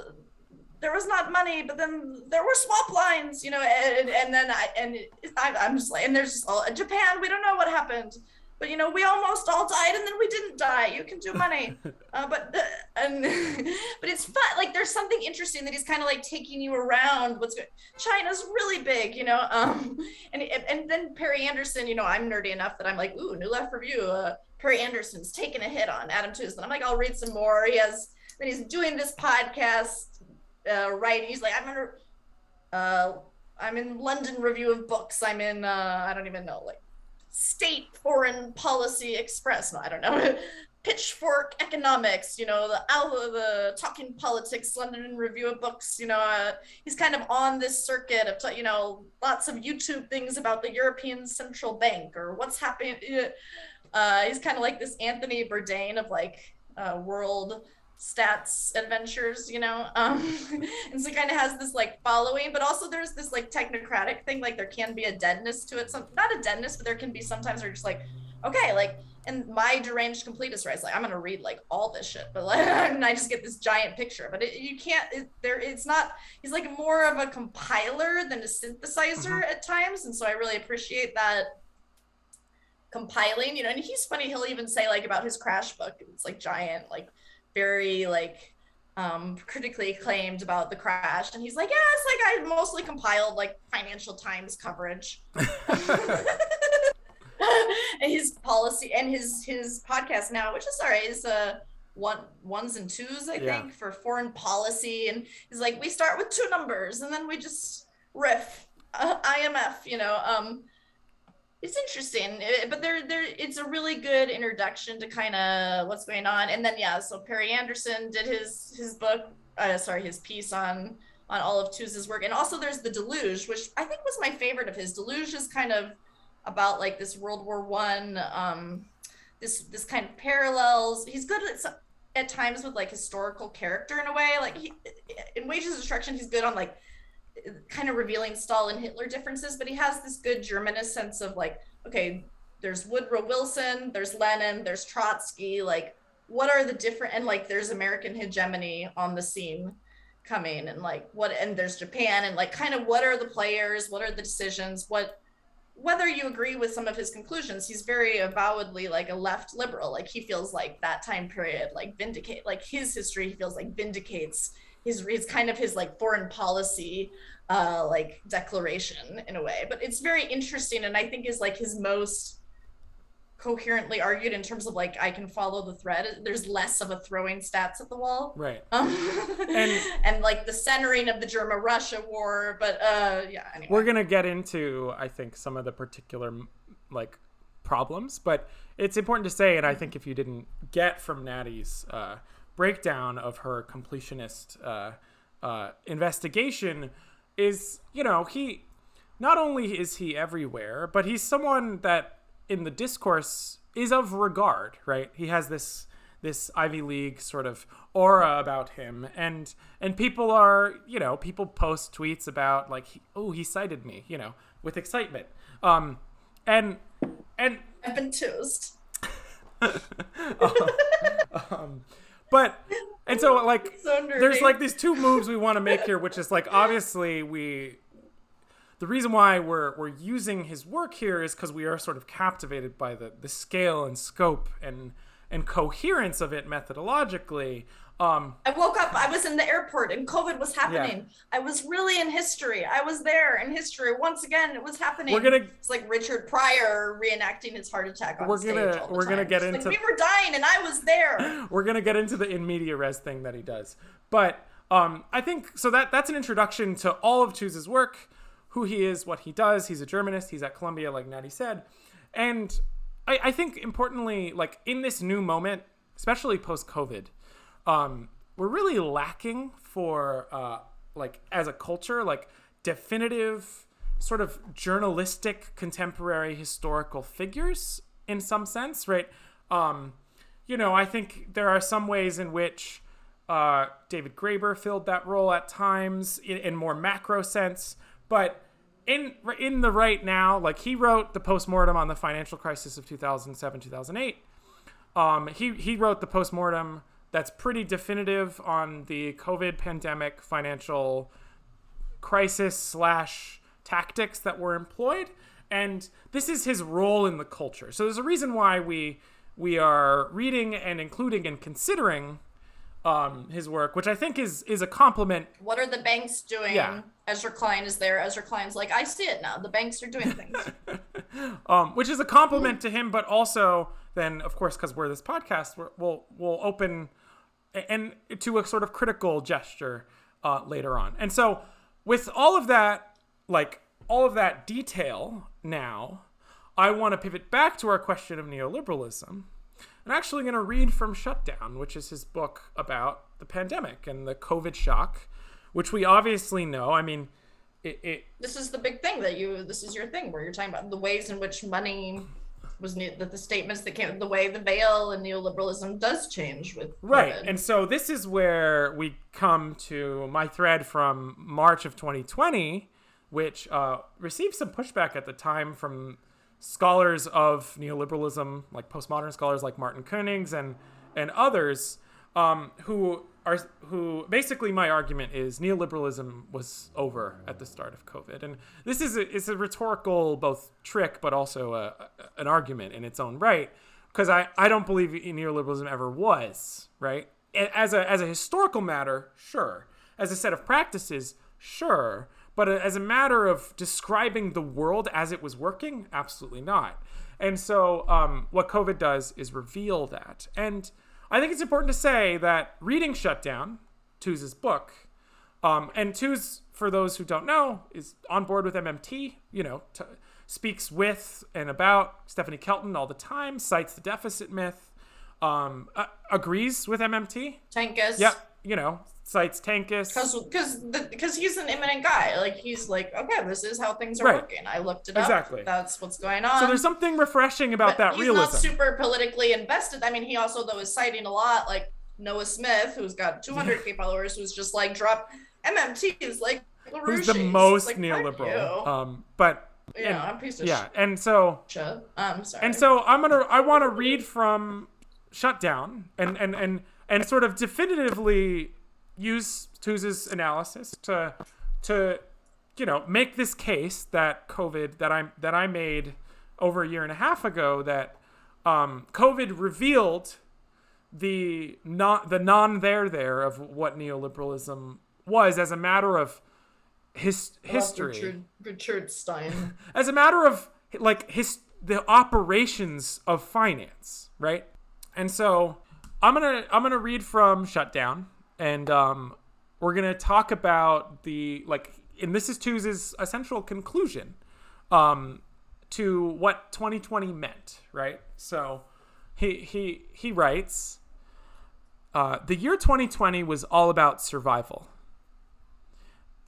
there was not money, but then there were swap lines, you know, and, and then I and I, am just like, and there's just all Japan. We don't know what happened, but you know, we almost all died, and then we didn't die. You can do money, uh, but and but it's fun. Like there's something interesting that he's kind of like taking you around. What's good? China's really big, you know. Um, and and then Perry Anderson, you know, I'm nerdy enough that I'm like, ooh, New Left Review. Uh, Perry Anderson's taking a hit on Adam Tooze, and I'm like, I'll read some more. He has. Then he's doing this podcast uh, writing. He's like, I'm in, uh, I'm in London Review of Books. I'm in, uh, I don't even know, like State Foreign Policy Express. No, I don't know. Pitchfork Economics, you know, the the Talking Politics, London Review of Books, you know, uh, he's kind of on this circuit of, you know, lots of YouTube things about the European Central Bank or what's happening. Uh, he's kind of like this Anthony Bourdain of like uh, world stats adventures, you know? Um, and so kind of has this like following, but also there's this like technocratic thing, like there can be a deadness to it. Some not a deadness, but there can be sometimes where you're just like, okay, like and my deranged completist right, like I'm gonna read like all this shit, but like and I just get this giant picture. But it, you can't it, there. It's not. He's like more of a compiler than a synthesizer mm-hmm. at times, and so I really appreciate that compiling. You know, and he's funny. He'll even say like about his crash book. It's like giant, like very like um, critically acclaimed about the crash, and he's like, "Yeah, it's like I mostly compiled like Financial Times coverage." and his policy and his his podcast now, which is sorry, is uh one ones and twos, I yeah. think, for foreign policy, and he's like, we start with two numbers, and then we just riff uh, IMF, you know. Um, it's interesting eh, but there there it's a really good introduction to kind of what's going on. And then yeah so perry anderson did his his book uh, sorry his piece on on all of Tooze's work. And also there's the deluge which i think was my favorite of his. Deluge is kind of about like this world war one um this this kind of parallels. He's good at at times with like historical character in a way. Like he in wages of destruction he's good on like kind of revealing Stalin Hitler differences, but he has this good Germanist sense of like, okay, there's Woodrow Wilson, there's Lenin, there's Trotsky, like what are the different and like there's American hegemony on the scene coming and like what and there's Japan and like kind of what are the players, what are the decisions, what whether you agree with some of his conclusions, he's very avowedly like a left liberal. Like he feels like that time period like vindicate like his history he feels like vindicates his his kind of his like foreign policy uh like declaration in a way but it's very interesting and i think is like his most coherently argued in terms of like I can follow the thread. There's less of a throwing stats at the wall, right? Um, and and like the centering of the German Russia war. But uh, yeah, anyway. we're gonna get into I think some of the particular like problems, but it's important to say, and I think if you didn't get from Natty's uh, breakdown of her completionist uh, uh, investigation is, you know, he not only is he everywhere, but he's someone that in the discourse is of regard, right? He has this this Ivy League sort of aura about him, and and people are, you know, people post tweets about like, oh, he cited me, you know, with excitement, um, and and I've been toast. um, but and so like so there's like these two moves we want to make here, which is like obviously we the reason why we're we're using his work here is because we are sort of captivated by the the scale and scope and and coherence of it methodologically um, I woke up, I was in the airport and COVID was happening. Yeah. I was really in history. I was there in history. Once again, it was happening. We're gonna It's like Richard Pryor reenacting his heart attack on we're stage. Gonna, we're time. gonna get into like, we were dying and I was there. we're gonna get into the in media res thing that he does. But um, I think so that that's an introduction to all of Tooze's work, who he is, what he does. He's a Germanist, he's at Columbia, like Natty said. and I, I think importantly, like in this new moment, especially post COVID, um, we're really lacking for uh, like as a culture, like definitive sort of journalistic contemporary historical figures in some sense, right? Um, you know, I think there are some ways in which uh, David Graeber filled that role at times in, in more macro sense, but in in the right now, like he wrote the postmortem on the financial crisis of 2007 2008. Um, he he wrote the postmortem that's pretty definitive on the COVID pandemic financial crisis slash tactics that were employed, and this is his role in the culture. So there's a reason why we we are reading and including and considering um, his work, which I think is is a compliment. What are the banks doing? Yeah. Ezra Klein is there. Ezra Klein's like, I see it now. The banks are doing things. um, which is a compliment to him, but also then, of course, because we're this podcast, we're, we'll we'll open and to a sort of critical gesture uh, later on. And so, with all of that, like all of that detail now, I want to pivot back to our question of neoliberalism. I'm actually going to read from Shutdown, which is his book about the pandemic and the COVID shock, which we obviously know. I mean, it, it this is the big thing that you. This is your thing where you're talking about the ways in which money was new, that the statements that came, the way the veil and neoliberalism does change with right. And so this is where we come to my thread from March of 2020, which uh, received some pushback at the time from scholars of neoliberalism, like postmodern scholars like Martin Konings and and others, um, who are who basically my argument is neoliberalism was over at the start of COVID, and this is a, it's a rhetorical both trick but also a, a, an argument in its own right, because I I don't believe neoliberalism ever was right as a as a historical matter, sure, as a set of practices, sure but as a matter of describing the world as it was working, absolutely not. And so, um, what COVID does is reveal that. And I think it's important to say that reading Shutdown, Tooze's book, um, and Tooze, for those who don't know, is on board with MMT, you know, t- speaks with and about Stephanie Kelton all the time, cites the deficit myth, um, uh, agrees with MMT. Tankus. Yep, you know, cites Tankus. Because because because he's an immanent guy. Like he's like, okay, this is how things are Right. working. I looked it up. Exactly. That's what's going on. So there's something refreshing about But that he's realism. not super politically invested. I mean, he also though is citing a lot like Noah Smith, who's got 200k followers, who's just like drop MMT is like who's the most like, neoliberal. Um, but yeah, and- I'm piece of yeah, and so. I'm sorry. and so I'm gonna I want to read from Shutdown and and and and sort of definitively use Tooze's analysis to to you know make this case that COVID that I that I made over a year and a half ago that um, COVID revealed the not the non there there of what neoliberalism was as a matter of his history Richard, Richard Stein. as a matter of like his the operations of finance, right? And so I'm gonna I'm gonna read from Shutdown, and um, we're gonna talk about the like, and this is Tooze's essential conclusion um, to what 2020 meant, right? So he he he writes, uh, the year 2020 was all about survival.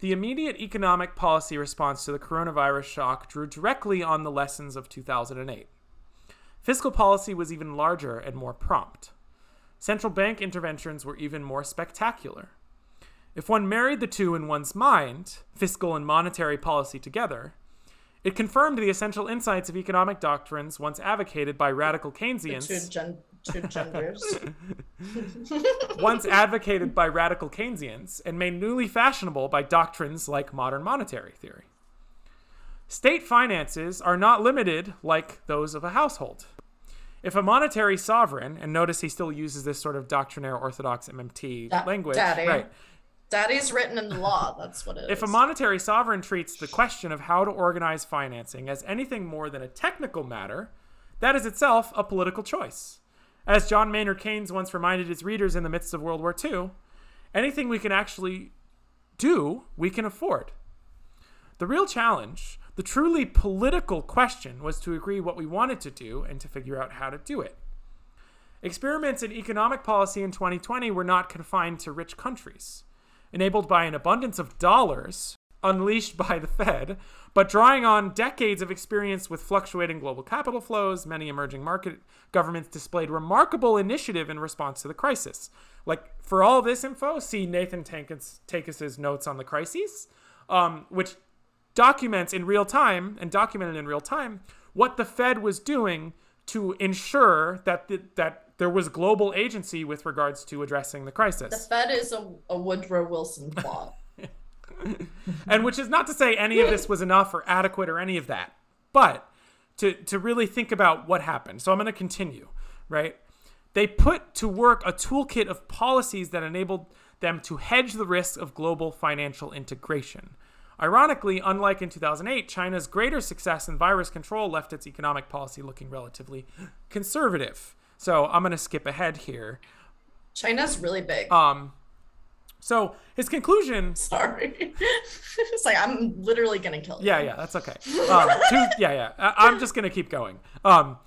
The immediate economic policy response to the coronavirus shock drew directly on the lessons of 2008. Fiscal policy was even larger and more prompt. Central bank interventions were even more spectacular. If one married the two in one's mind, fiscal and monetary policy together, it confirmed the essential insights of economic doctrines once advocated by radical The Keynesians two, gen- two genders. once advocated by radical Keynesians and made newly fashionable by doctrines like modern monetary theory. State finances are not limited like those of a household. If a monetary sovereign, and notice he still uses this sort of doctrinaire orthodox MMT Da- language, daddy. right? Daddy's written in the law. That's what it is. If a monetary sovereign treats the question of how to organize financing as anything more than a technical matter, that is itself a political choice. As John Maynard Keynes once reminded his readers in the midst of World War II, anything we can actually do, we can afford. The real challenge The truly political question was to agree what we wanted to do and to figure out how to do it. Experiments in economic policy in 2020 were not confined to rich countries. Enabled by an abundance of dollars unleashed by the Fed, but drawing on decades of experience with fluctuating global capital flows, many emerging market governments displayed remarkable initiative in response to the crisis. Like, for all this info, see Nathan Tankus' notes on the crises, um, which documents in real time and documented in real time what the Fed was doing to ensure that the, that there was global agency with regards to addressing the crisis. The Fed is a, a Woodrow Wilson plot. and which is not to say any of this was enough or adequate or any of that, but to, to really think about what happened. So I'm going to continue, right? They put to work a toolkit of policies that enabled them to hedge the risks of global financial integration. Ironically, unlike in 2008, China's greater success in virus control left its economic policy looking relatively conservative. So I'm going to skip ahead here. China's really big. Um, so his conclusion. Sorry, it's like I'm literally gonna kill you. Yeah, yeah, that's okay. Um, two, yeah, yeah. I, am just gonna keep going. Um,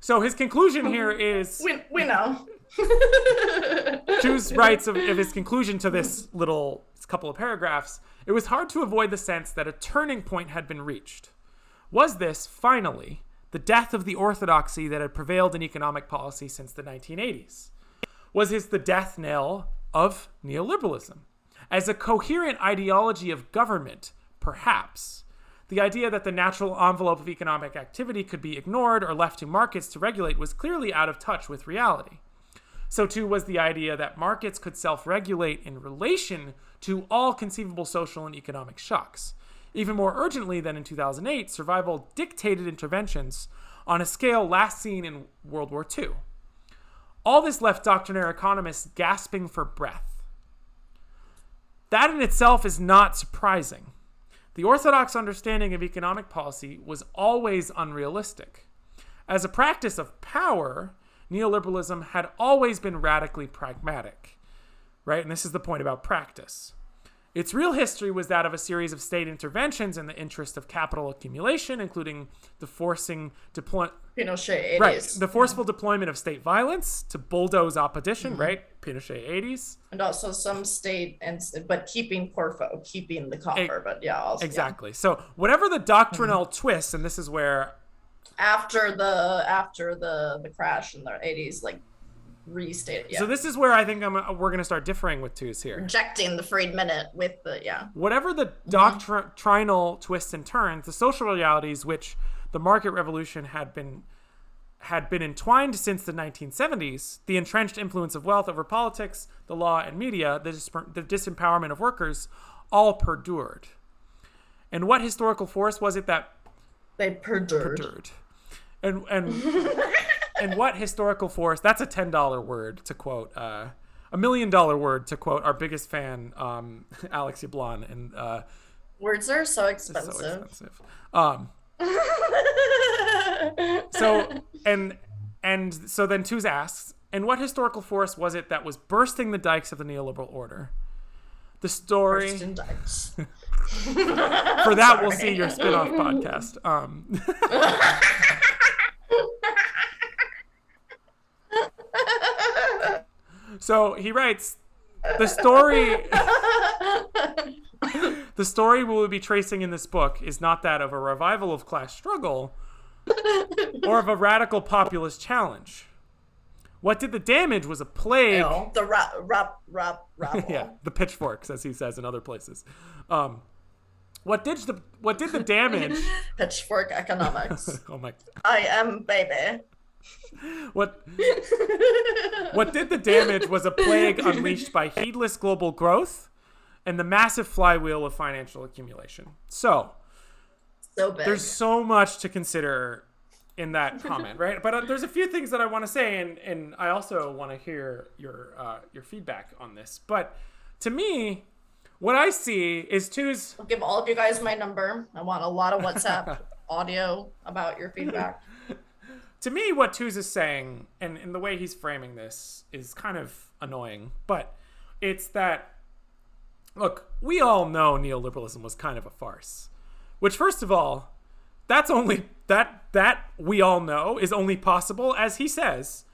so his conclusion here is. We, we know. Tooze writes of, of his conclusion to this little couple of paragraphs. It was hard to avoid the sense that a turning point had been reached. Was this finally the death of the orthodoxy that had prevailed in economic policy since the 1980s? Was this the death knell of neoliberalism. As a coherent ideology of government, perhaps, the idea that the natural envelope of economic activity could be ignored or left to markets to regulate was clearly out of touch with reality. So, too, was the idea that markets could self regulate in relation to all conceivable social and economic shocks. Even more urgently than in 2008, survival dictated interventions on a scale last seen in World War II. All this left doctrinaire economists gasping for breath. That in itself is not surprising. The orthodox understanding of economic policy was always unrealistic. As a practice of power, neoliberalism had always been radically pragmatic. Right? And this is the point about practice. Its real history was that of a series of state interventions in the interest of capital accumulation, including the forcing deploy- Pinochet 80s. Right, the forceful yeah. deployment of state violence to bulldoze opposition, mm-hmm. right? Pinochet 80s. And also some state and but keeping Porfo, keeping the copper, but yeah, also, exactly. Yeah. So whatever the doctrinal mm-hmm. twists, and this is where after the after the the crash in the 80s, like restate Yeah. So this is where I think I'm, we're going to start differing with Tooze here. Rejecting the freed minute with the yeah. Whatever the mm-hmm. doctrinal twists and turns, the social realities which the market revolution had been had been entwined since the 1970s, the entrenched influence of wealth over politics, the law and media, the, dis- the disempowerment of workers, all perdured. And what historical force was it that they perdured? perdured. And and and what historical force? That's a ten dollar word to quote. Uh, a million dollar word to quote our biggest fan, um, Alex Yablon. And uh, words are so expensive. So expensive. Um, so and and so then Tooze asks, and what historical force was it that was bursting the dikes of the neoliberal order? The story. For that, we'll see your spin-off podcast. Um, so he writes the story the story we will be tracing in this book is not that of a revival of class struggle or of a radical populist challenge. What did the damage was a plague. Ew, the rap, rap, rap, rap. yeah, the pitchforks, as he says in other places. Um, what did the what did the damage? Pitchfork economics. oh my! God. I am baby. What what did the damage was a plague unleashed by heedless global growth and the massive flywheel of financial accumulation. So, so big. there's so much to consider in that comment, right? But uh, there's a few things that I want to say, and and I also want to hear your uh, your feedback on this. But to me, what I see is Tooze. I'll give all of you guys my number. I want a lot of WhatsApp audio about your feedback. to me, what Tooze is saying, and, and the way he's framing this, is kind of annoying. But it's that look, we all know neoliberalism was kind of a farce, which first of all, that's only that that we all know is only possible as he says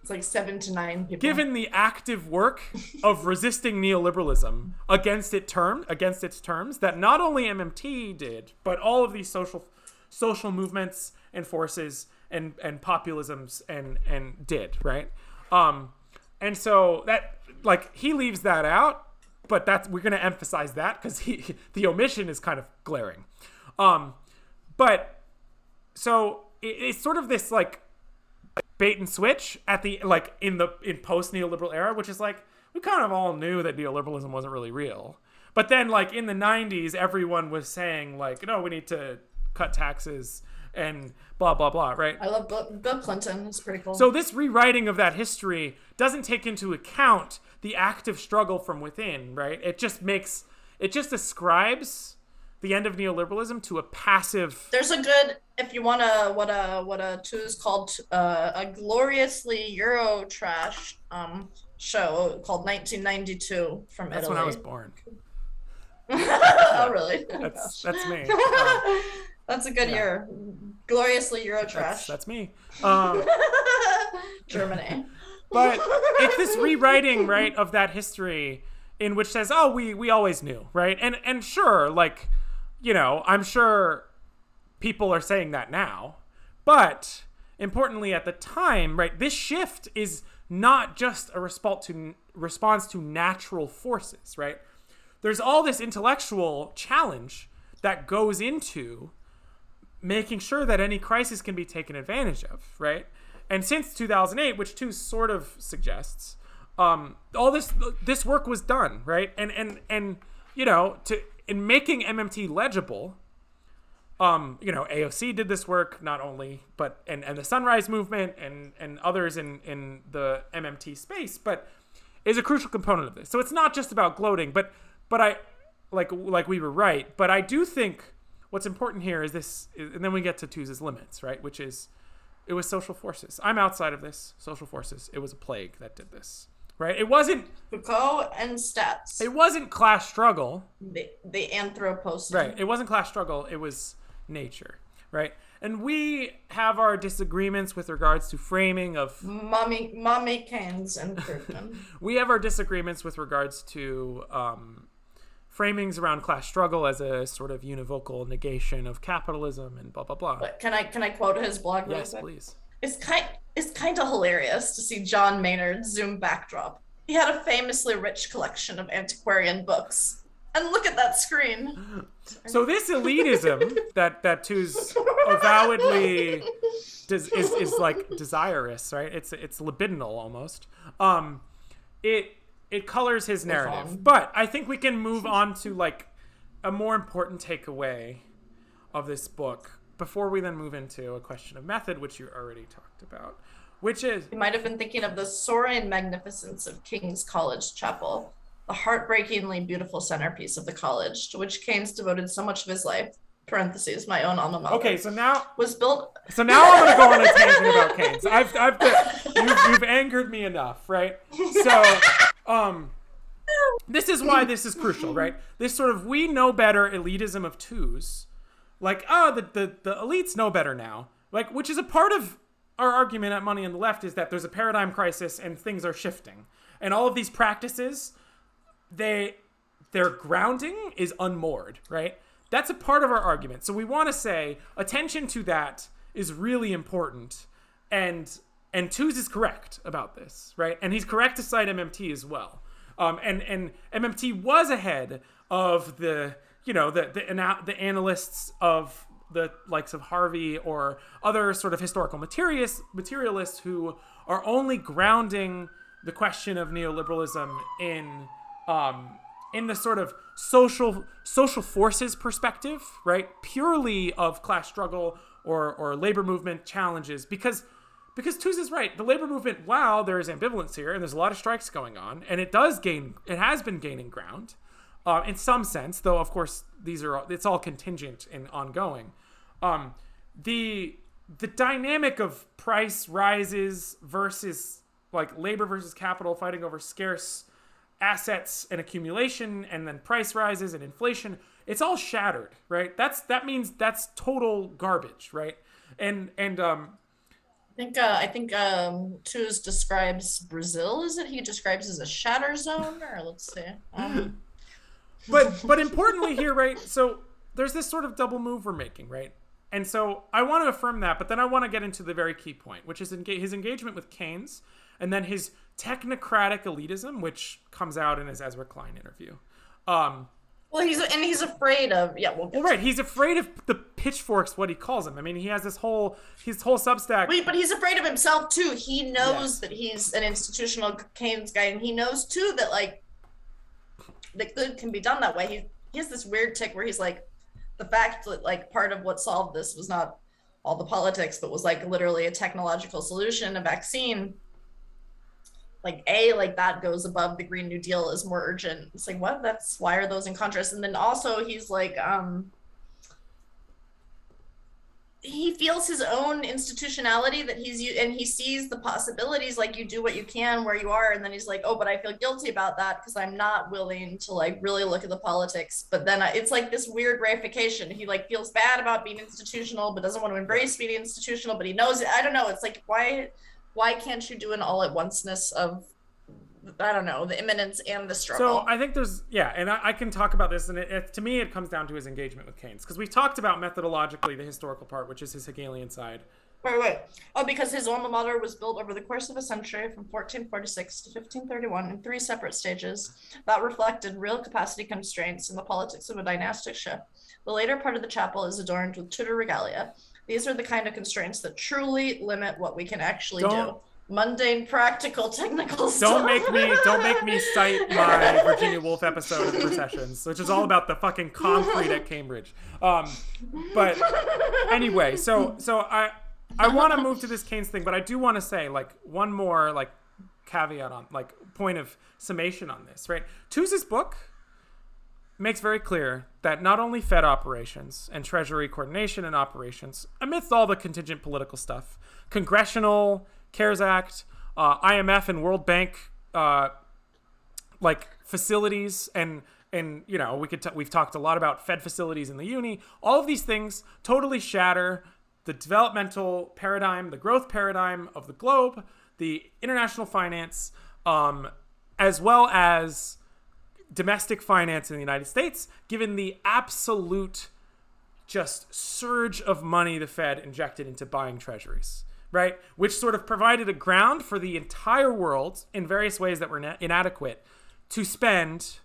It's like seven to nine people. given the active work of resisting neoliberalism against it term against its terms that not only MMT did, but all of these social social movements and forces and and populisms and and did right. Um, and so that like he leaves that out, but that's we're gonna emphasize that because he the omission is kind of glaring. Um, but so it, it's sort of this like bait and switch at the like in the in post neoliberal era, which is like we kind of all knew that neoliberalism wasn't really real. But then like in the 90s everyone was saying like no, we need to cut taxes and blah blah blah, right? I love Bill, Bill Clinton. It's pretty cool. So this rewriting of that history doesn't take into account the active struggle from within, right? It just makes it just ascribes the end of neoliberalism to a passive there's a good if you want to what a what a two is called uh, a gloriously Euro trash um show called 1992 from That's Italy. That's when I was born. oh really? That's that's me. That's a good year. Gloriously Euro that's, that's me. Um, Germany. but it's this rewriting right of that history in which says oh we we always knew right and and sure like you know i'm sure people are saying that now but importantly at the time right this shift is not just a response to response to natural forces right there's all this intellectual challenge that goes into making sure that any crisis can be taken advantage of, right? And since 2008, which too sort of suggests, um, all this this work was done, right? And and and you know, to in making MMT legible, um, you know, AOC did this work not only, but and and the Sunrise Movement and and others in in the MMT space, but is a crucial component of this. So it's not just about gloating, but but I like like we were right, but I do think what's important here is this, and then we get to Tooze's limits, right? Which is it was social forces. I'm outside of this social forces. It was a plague that did this, right? It wasn't Foucault and stats. it wasn't class struggle, the the Anthropocene. right? It wasn't class struggle. It was nature, right? And we have our disagreements with regards to framing of Mommy, mommy cans and Krugman. we have our disagreements with regards to um, framings around class struggle as a sort of univocal negation of capitalism and blah blah blah. but can I can I quote his blog? yes, please. It's kind it's kind of hilarious to see John Maynard's Zoom backdrop. He had a famously rich collection of antiquarian books. And look at that screen. So this elitism that that Tooze avowedly des- is is like desirous, right? It's it's libidinal almost. Um, it it colors his narrative, but I think we can move on to like a more important takeaway of this book before we then move into a question of method, which you already talked about, which is You might have been thinking of the soaring magnificence of King's College Chapel, the heartbreakingly beautiful centerpiece of the college, to which Keynes devoted so much of his life. Parentheses, my own alma mater. okay. So now Was built. So now I'm gonna go on a tangent about Keynes. I've, I've you've, you've angered me enough, right? So, um, this is why this is crucial, right? This sort of we know better elitism of Tooze, like oh the the the elites know better now, like which is a part of our argument at Money on the Left is that there's a paradigm crisis and things are shifting, and all of these practices, they their grounding is unmoored, right? That's a part of our argument. So we want to say attention to that is really important, and and Tooze is correct about this, right? And he's correct to cite MMT as well. Um, and and MMT was ahead of the you know the the, the analysts of the likes of Harvey or other sort of historical materialists who are only grounding the question of neoliberalism in um, in the sort of social social forces perspective, right? Purely of class struggle or or labor movement challenges, because because Tooze is right. The labor movement, wow, there is ambivalence here, and there's a lot of strikes going on, and it does gain, it has been gaining ground, uh, in some sense. Though of course these are it's all contingent and ongoing. Um, the the dynamic of price rises versus like labor versus capital fighting over scarce assets and accumulation and then price rises and inflation it's all shattered, right? That's that means that's total garbage, right? And and um I think uh, I think um, Tooze describes Brazil. Is it he describes as a shatter zone, or let's see. Um, but but importantly here, right? So there's this sort of double move we're making, right? And so I want to affirm that, but then I want to get into the very key point, which is enga- his engagement with Keynes, and then his technocratic elitism, which comes out in his Ezra Klein interview. Um, well, he's and he's afraid of yeah. We'll, well, right. He's afraid of the pitchforks. What he calls them. I mean, he has this whole his whole Substack. Wait, but he's afraid of himself too. He knows that he's an institutional Keynes guy, and he knows too that like the good can be done that way. He he has this weird tick where he's like, the fact that like part of what solved this was not all the politics, but was like literally a technological solution, a vaccine. Like a like that goes above the green new deal is more urgent. It's like what? That's why are those in contrast? And then also he's like um he feels his own institutionality that he's and he sees the possibilities like you do what you can where you are and then he's like oh but i feel guilty about that because i'm not willing to like really look at the politics. But then it's like this weird reification. He like feels bad about being institutional but doesn't want to embrace being institutional but he knows it. I don't know. It's like why why can't you do an all at onceness of I don't know the immanence and the struggle. So I think there's yeah, and I, I can talk about this, and it, it, to me it comes down to his engagement with Keynes because we've talked about methodologically the historical part, which is his Hegelian side. Wait, wait. Oh, because his alma mater was built over the course of a century from 1446 to 1531 in three separate stages that reflected real capacity constraints in the politics of a dynastic shift. The later part of the chapel is adorned with Tudor regalia, these are the kind of constraints that truly limit what we can actually don't, do. Mundane, practical, technical stuff. Don't make me don't make me cite my Virginia Woolf episode of Processions, which is all about the fucking concrete at Cambridge. Um, but anyway, so so I I want to move to this Keynes thing, but I do want to say like one more like caveat on like point of summation on this, right? Tooze's book makes very clear that not only Fed operations and Treasury coordination and operations, amidst all the contingent political stuff, congressional, CARES Act, uh, IMF and World Bank, uh, like facilities and and you know we could t- we've talked a lot about Fed facilities in the uni. All of these things totally shatter the developmental paradigm, the growth paradigm of the globe, the international finance, um, as well as domestic finance in the United States, given the absolute just surge of money the Fed injected into buying treasuries, right? Which sort of provided a ground for the entire world in various ways that were inadequate to spend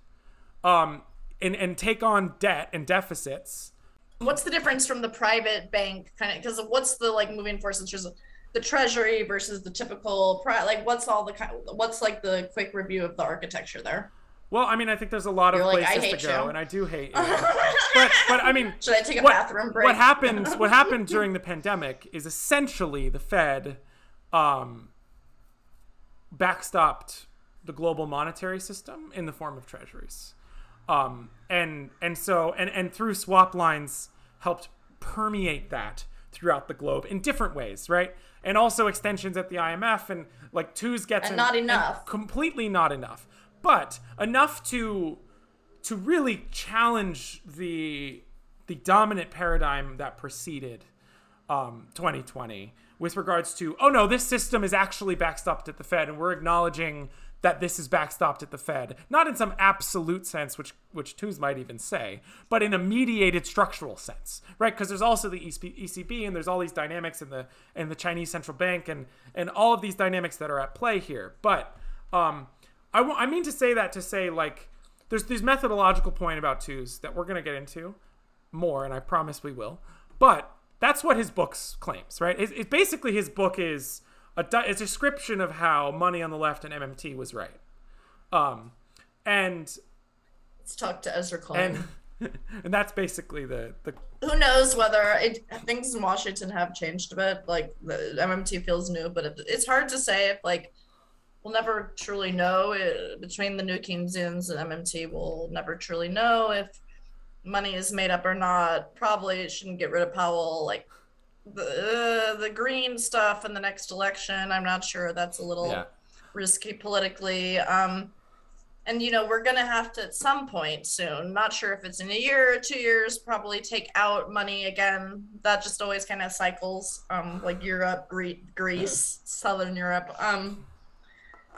um, and, and take on debt and deficits. What's the difference from the private bank kind of because what's the like moving force in terms of the treasury versus the typical like what's all the kind what's like the quick review of the architecture there? Well, I mean, I think there's a lot You're of places like, to go, you. and I do hate you. but, but I mean, should I take a what, bathroom break? What happened? What happened during the pandemic is essentially the Fed um, backstopped the global monetary system in the form of treasuries, um, and and so and and through swap lines helped permeate that throughout the globe in different ways, right? And also extensions at the IMF and like Tooze gets and not enough, completely not enough but enough to to really challenge the the dominant paradigm that preceded um, 2020 with regards to oh no this system is actually backstopped at the Fed and we're acknowledging that this is backstopped at the Fed. Not in some absolute sense which which Tooze might even say but in a mediated structural sense right? Because there's also the ECB and there's all these dynamics in the in the Chinese central bank and and all of these dynamics that are at play here. But um, I, w- I mean to say that to say like there's this methodological point about Tooze that we're gonna get into more, and I promise we will. But that's what his books claims, right? It's, it's basically his book is a, a description of how money on the left and MMT was right. Um, and let's talk to Ezra Klein. And, and that's basically the the. Who knows whether it, things in Washington have changed a bit? Like the MMT feels new, but it, it's hard to say if like we'll never truly know it, between the new Keynesians and MMT. We'll never truly know if money is made up or not. Probably it shouldn't get rid of Powell. Like the uh, the green stuff in the next election. I'm not sure. That's a little yeah. risky politically. Um, and you know we're gonna have to at some point soon not sure if it's in a year or two years probably take out money again that just always kind of cycles um like europe Gre- greece southern europe um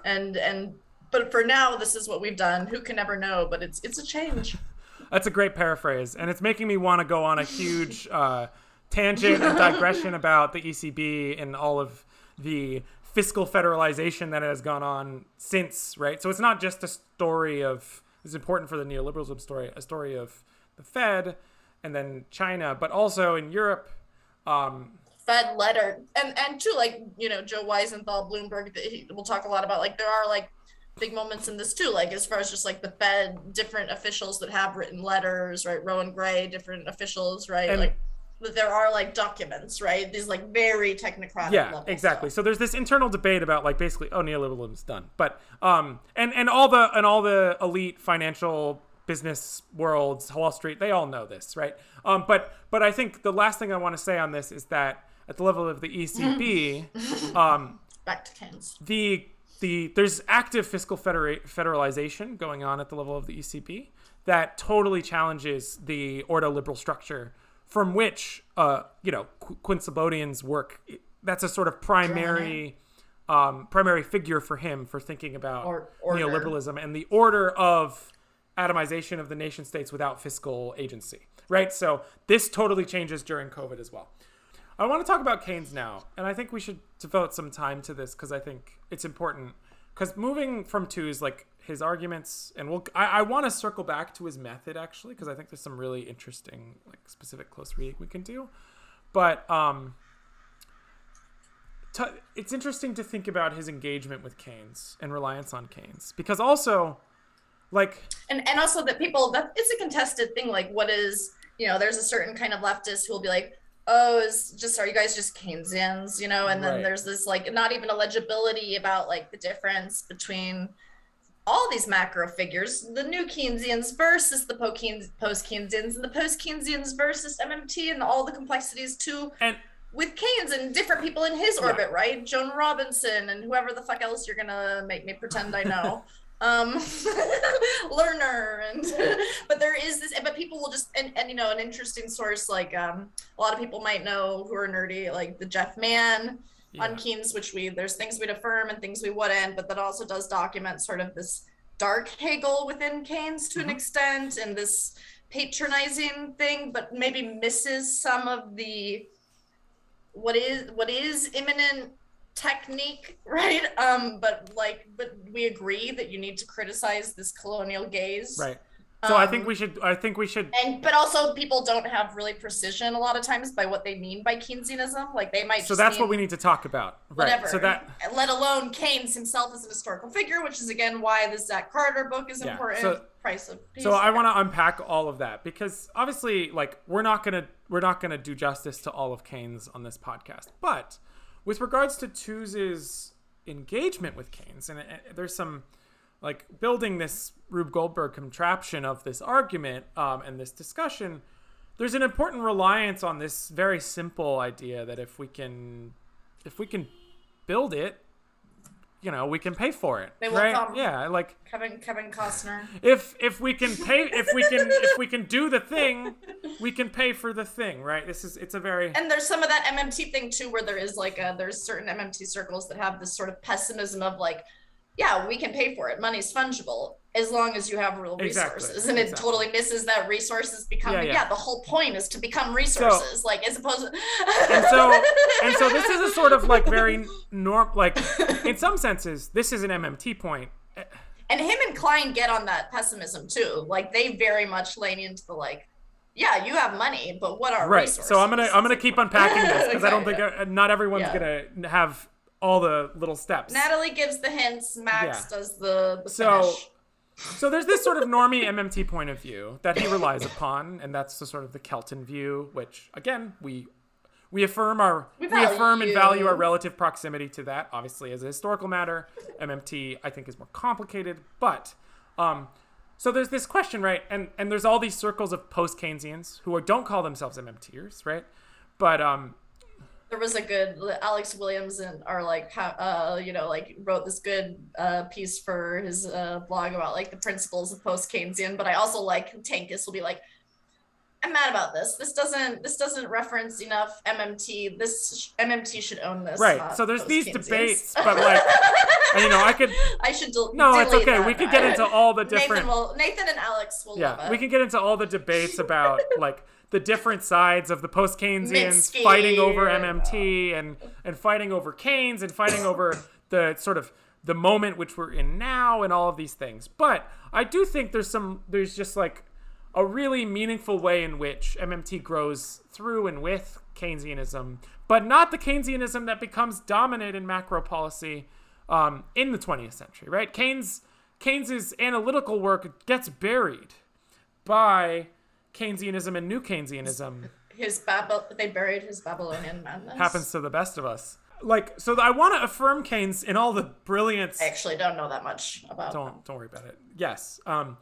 and and but for now this is what we've done who can ever know but it's it's a change That's a great paraphrase, and it's making me want to go on a huge uh, tangent and digression about the ECB and all of the fiscal federalization that has gone on since, right? So it's not just a story of it's important for the neoliberalism story, a story of the Fed and then China, but also in Europe. Um, Fed letter and and too like you know Joe Weisenthal Bloomberg That he, we'll talk a lot about like there are like big moments in this too like as far as just like the Fed different officials that have written letters right? Rohan Grey different officials right? And- like that there are like documents right? These like very technocratic yeah level exactly. stuff. so there's this internal debate about like basically oh neoliberalism's done. But um and and all the and all the elite financial business worlds wall street they all know this right? Um but but i think the last thing i want to say on this is that at the level of the ecb um back to Keynes the the there's active fiscal federa- federalization going on at the level of the ECB that totally challenges the ordoliberal structure from which uh you know Qu- work that's a sort of primary um primary figure for him for thinking about Or- neoliberalism and the order of atomization of the nation states without fiscal agency right? So this totally changes during covid as well I want to talk about Keynes now, and I think we should devote some time to this because I think it's important. Because moving from Tooze, like his arguments, and we'll, I, I want to circle back to his method actually, because I think there's some really interesting, like specific close reading we can do. But um, t- it's interesting to think about his engagement with Keynes and reliance on Keynes, because also, like, and and also that people that it's a contested thing like what is you know there's a certain kind of leftist who will be like oh is just are you guys just keynesians you know and then Right. there's this like not even a legibility about like the difference between all these macro figures the new keynesians versus the post keynesians and the post keynesians versus mmt and all the complexities too and with Keynes and different people in his orbit, right? Joan Robinson and whoever the fuck else you're gonna make me pretend I know. um Lerner and but there is this but people will just and, and you know an interesting source like um a lot of people might know who are nerdy like the Geoff Mann Yeah. on Keynes, which we there's things we'd affirm and things we wouldn't, but that also does document sort of this dark Hegel within Keynes to an Mhm. extent and this patronizing thing, but maybe misses some of the what is what is immanent technique, right? Um, but like but we agree that you need to criticize this colonial gaze. right. So I think Um, we should. I think we should. and but also people don't have really precision a lot of times by what they mean by Keynesianism. Like they might So that's what we need to talk about. Right. whatever. So that let alone Keynes himself as an historical figure, which is again why the Zach Carter book is Yeah, important. so- Price of peace. So I want to unpack all of that because obviously, like, we're not gonna we're not gonna do justice to all of Keynes on this podcast. But with regards to Tooze's engagement with Keynes, and there's some like building this Rube Goldberg contraption of this argument um, and this discussion. There's an important reliance on this very simple idea that if we can, if we can build it, you know, we can pay for it, They will right? come. Yeah, like Kevin Kevin Costner. if if we can pay if we can if we can do the thing we can pay for the thing right this is it's a very And there's some of that MMT thing too, where there is like a there's certain MMT circles that have this sort of pessimism of like, yeah, we can pay for it. Money's fungible as long as you have real Exactly, resources. And it exactly. totally misses that resources become Yeah, yeah, yeah. the whole point is to become resources. like as opposed to and so and so this is a sort of like very norm like in some senses this is an mmt point and him and Klein get on that pessimism too. Like they very much lean into the like, yeah, you have money, but what are right resources? so i'm gonna i'm gonna keep unpacking this because i don't Okay, think uh, not everyone's gonna have all the little steps Natalie gives the hints. Max does the, the So- finish. So there's this sort of normie MMT point of view that he relies upon, and that's the sort of the Kelton view, which again we we affirm our We we, affirm and value our relative proximity to that. Obviously, as a historical matter, MMT I think is more complicated, but um, so there's this question, right? And and there's all these circles of post Keynesians who are, don't call themselves MMTers, right? But um, there was a good Alex Williams and are like uh you know like wrote this good uh piece for his uh blog about like the principles of post Keynesian, but I also like Tankus will be like I'm mad about this. This doesn't this doesn't reference enough MMT. This MMT should own this. Right. Uh, so there's these debates, but like, and, you know, I could. I should. Del- no, it's okay. We could get into all the different. Nathan, will, Nathan and Alex will. Yeah, we can get into all the debates about like the different sides of the post Keynesians fighting over MMT and and fighting over Keynes and fighting over the sort of the moment which we're in now and all of these things. But I do think there's some there's just like a really meaningful way in which MMT grows through and with Keynesianism, but not the Keynesianism that becomes dominant in macro policy um, in the 20th century, right? Keynes Keynes's analytical work gets buried by Keynesianism and New Keynesianism. His Bab- they buried his Babylonian madness. Happens to the best of us like so i want to affirm keynes in all the brilliance. I actually don't know that much about don't don't worry about it. Yes um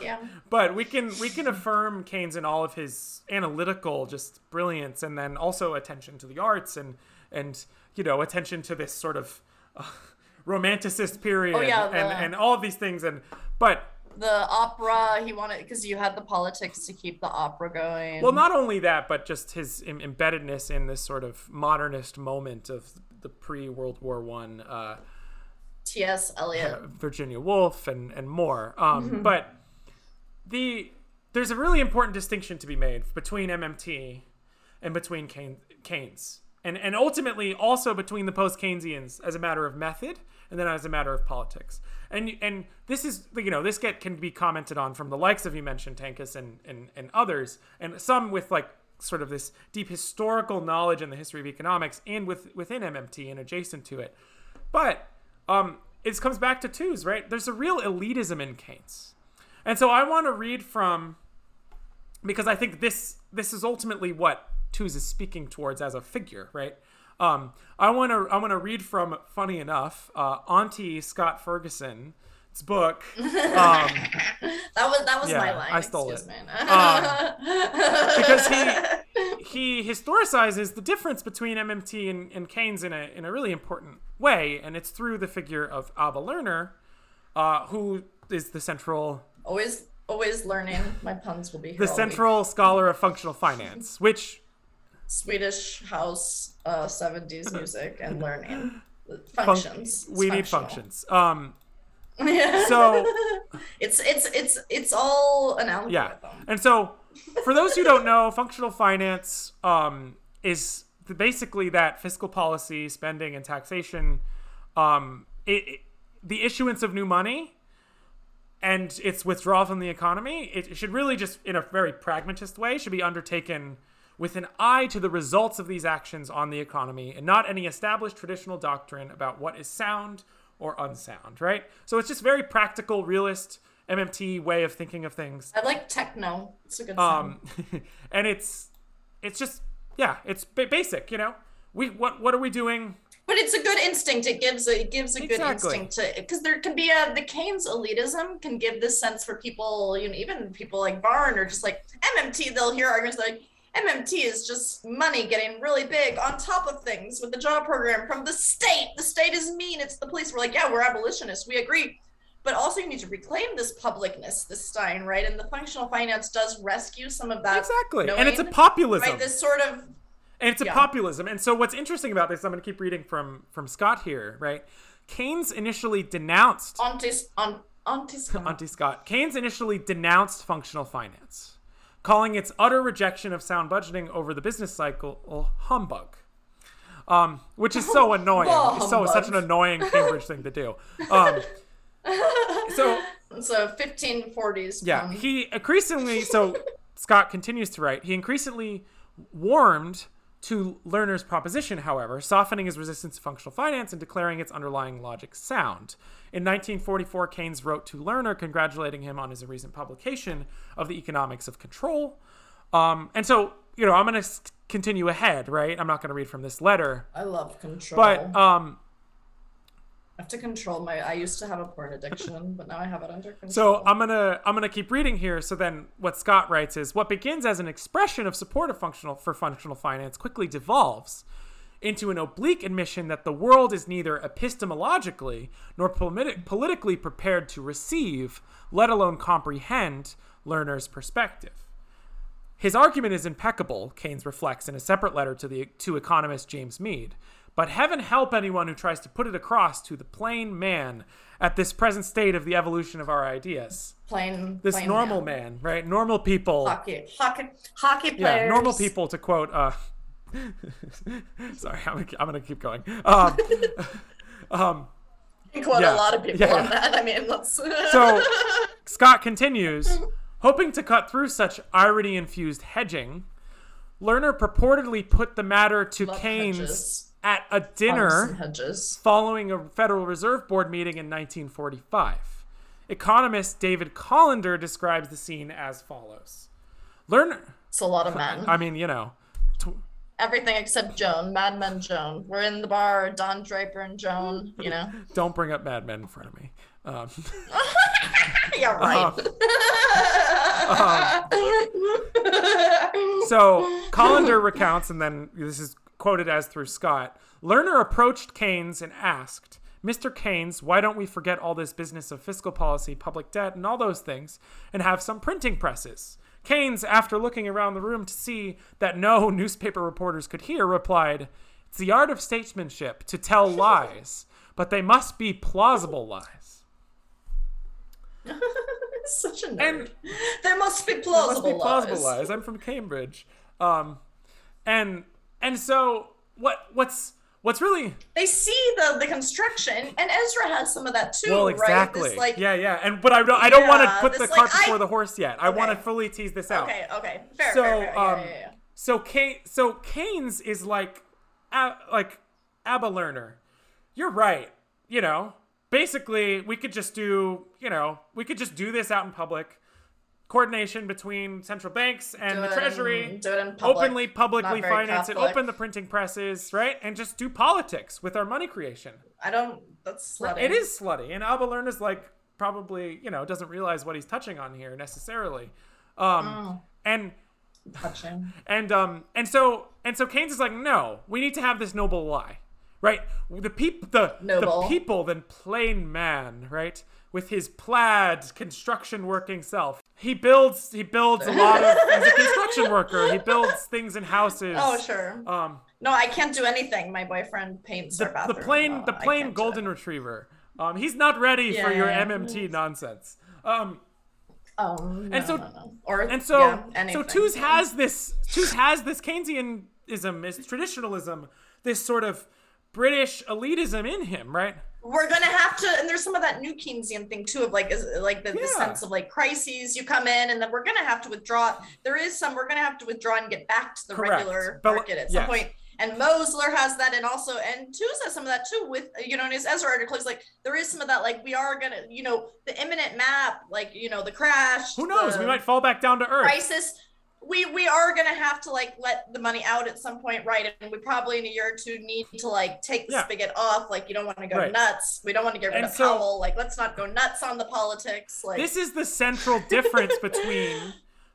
yeah uh, but we can we can affirm keynes in all of his analytical just brilliance and then also attention to the arts and and you know attention to this sort of uh, romanticist period oh, yeah, the... and and all of these things. And but the opera he wanted because you had the politics to keep the opera going. Well not only that but just his Im- embeddedness in this sort of modernist moment of the pre-world war one uh, ts eliot. uh, virginia woolf and and more. Um, mm-hmm. but the there's a really important distinction to be made between mmt and between keynes. And and ultimately also between the post keynesians as a matter of method and then as a matter of politics. And and this is you know this get can be commented on from the likes of you mentioned Tankus and and and others, and some with like sort of this deep historical knowledge in the history of economics and with within MMT and adjacent to it. But um, it comes back to Tooze, right? There's a real elitism in Keynes, and so I want to read from because I think this this is ultimately what Tooze is speaking towards as a figure, right? Um, I want to I want to read from funny enough, uh, Auntie Scott Ferguson's book. Um, that was that was yeah, my line. I stole Excuse it um, because he he historicizes the difference between MMT and, and Keynes in a in a really important way, and it's through the figure of Abba Lerner, uh, who is the central always always learning. My puns will be the central week. scholar of functional finance, which Swedish house uh, 70s music and learning functions. Fun- we need functions. Um, so it's it's it's it's all an algorithm. Yeah, and so for those who don't know, functional finance um, is basically that fiscal policy, spending, and taxation. Um, it, it, the issuance of new money and its withdrawal from the economy. It should really just, in a very pragmatist way, should be undertaken with an eye to the results of these actions on the economy and not any established traditional doctrine about what is sound or unsound, right? So it's just very practical, realist, MMT way of thinking of things. I like techno. It's a good um, and it's it's just yeah, it's basic, you know. We what what are we doing? But it's a good instinct. It gives a it gives a exactly. good instinct to because there can be a the Keynes elitism can give this sense for people, you know, even people like Barn or just like MMT. They'll hear arguments like MMT is just money getting really big on top of things with the job program from the state. The state is mean. It's the police. We're like, yeah, we're abolitionists. We agree. But also, you need to reclaim this publicness, this Stein, right? And the functional finance does rescue some of that. Exactly. Knowing, and it's a populism. Right? This sort of. And it's a yeah. populism. And so, what's interesting about this, I'm going to keep reading from from Scott here, right? Keynes initially denounced. Auntie, on, Auntie Scott. Auntie Scott. Keynes initially denounced functional finance calling its utter rejection of sound budgeting over the business cycle a humbug. Um, which is so annoying. so such an annoying Cambridge thing to do. Um, so so 1540s. Yeah, he increasingly so Scott continues to write. He increasingly warmed to Lerner's proposition, however, softening his resistance to functional finance and declaring its underlying logic sound. In 1944, Keynes wrote to Lerner, congratulating him on his recent publication of The Economics of Control. Um, and so, you know, I'm going to continue ahead, right? I'm not going to read from this letter. I love control. But um, I have to control my. I used to have a porn addiction, but now I have it under control. So I'm gonna I'm gonna keep reading here. So then, what Scott writes is what begins as an expression of support of functional for functional finance quickly devolves into an oblique admission that the world is neither epistemologically nor politi- politically prepared to receive, let alone comprehend, Lerner's perspective. His argument is impeccable, Keynes reflects in a separate letter to the to economist James Meade. But heaven help anyone who tries to put it across to the plain man at this present state of the evolution of our ideas. Plain This plain normal man, right? Normal people. hockey hockey hockey players. Yeah, normal people to quote uh sorry, I'm I'm gonna keep going. Um, um, You quote yeah, a lot of people yeah, on that. I mean, let's. So Scott continues, hoping to cut through such irony infused hedging. Lerner purportedly put the matter to Love Keynes hedges. At a dinner hedges. following a Federal Reserve Board meeting in 1945. Economist David Colander describes the scene as follows. Lerner, It's a lot of men. I mean, you know, tw- Everything except Joan. Mad Men Joan. We're in the bar. Don Draper and Joan. You know. don't bring up Mad Men in front of me. Um, yeah, right. So Colander recounts, and then this is quoted as through Scott. Lerner approached Keynes and asked, Mr. Keynes, why don't we forget all this business of fiscal policy, public debt, and all those things, and have some printing presses? Keynes, after looking around the room to see that no newspaper reporters could hear, replied, It's the art of statesmanship to tell lies, but they must be plausible lies. Such a nerd. And- there must be plausible, must be plausible lies. lies. I'm from Cambridge, um, and and so what? What's what's really They see the the construction, and Ezra has some of that too, well right? exactly? This, like, yeah, yeah. And but I don't I don't want to Yeah, put the cart like, I- before the horse yet. I want to fully tease this out. Okay, okay, fair, So fair, fair. Um, yeah, yeah. so Kane, so Keynes is like, uh, like Abba Lerner. You're right. You know, basically, we could just do, you know, we could just do this out in public. Coordination between central banks and Do the Treasury. in public, openly, publicly finance it. Open the printing presses, right? And just do politics with our money creation. I don't. That's slutty. It is slutty, and Alba is like probably you know doesn't realize what he's touching on here necessarily. Um, Oh. And touching. and um and so and so Keynes is like, no, we need to have this noble lie, right? The people the Noble. the people, then plain man, right, with his plaid construction working self. He builds he builds a lot of. he's a construction worker. He builds things in houses. Oh sure. Um, No, I can't do anything. My boyfriend paints the, the plain No, the plain golden retriever. Um, he's not ready for your Yeah. MMT nonsense. Um, Oh, no, And so- no, no. or and so yeah, so. Tooze has this Tooze has this Keynesianism, this traditionalism, this sort of British elitism in him, right? We're gonna have to and there's some of that new keynesian thing too of like is like the, the sense of like crises you come in and then we're gonna have to withdraw there is some we're gonna have to withdraw and get back to the Correct. regular But- market at some yes. point and Mosler has that and also and Tooze has some of that too with you know in his Ezra article he's like there is some of that like we are gonna you know the imminent map like you know the crash Who knows? we might fall back down to earth. crisis we we are gonna have to like let the money out at some point right and we probably in a year or two need to like take the Yeah. spigot off like you don't want to go Right. nuts we don't want to get rid And of so- Powell like let's not go nuts on the politics like This is the central difference between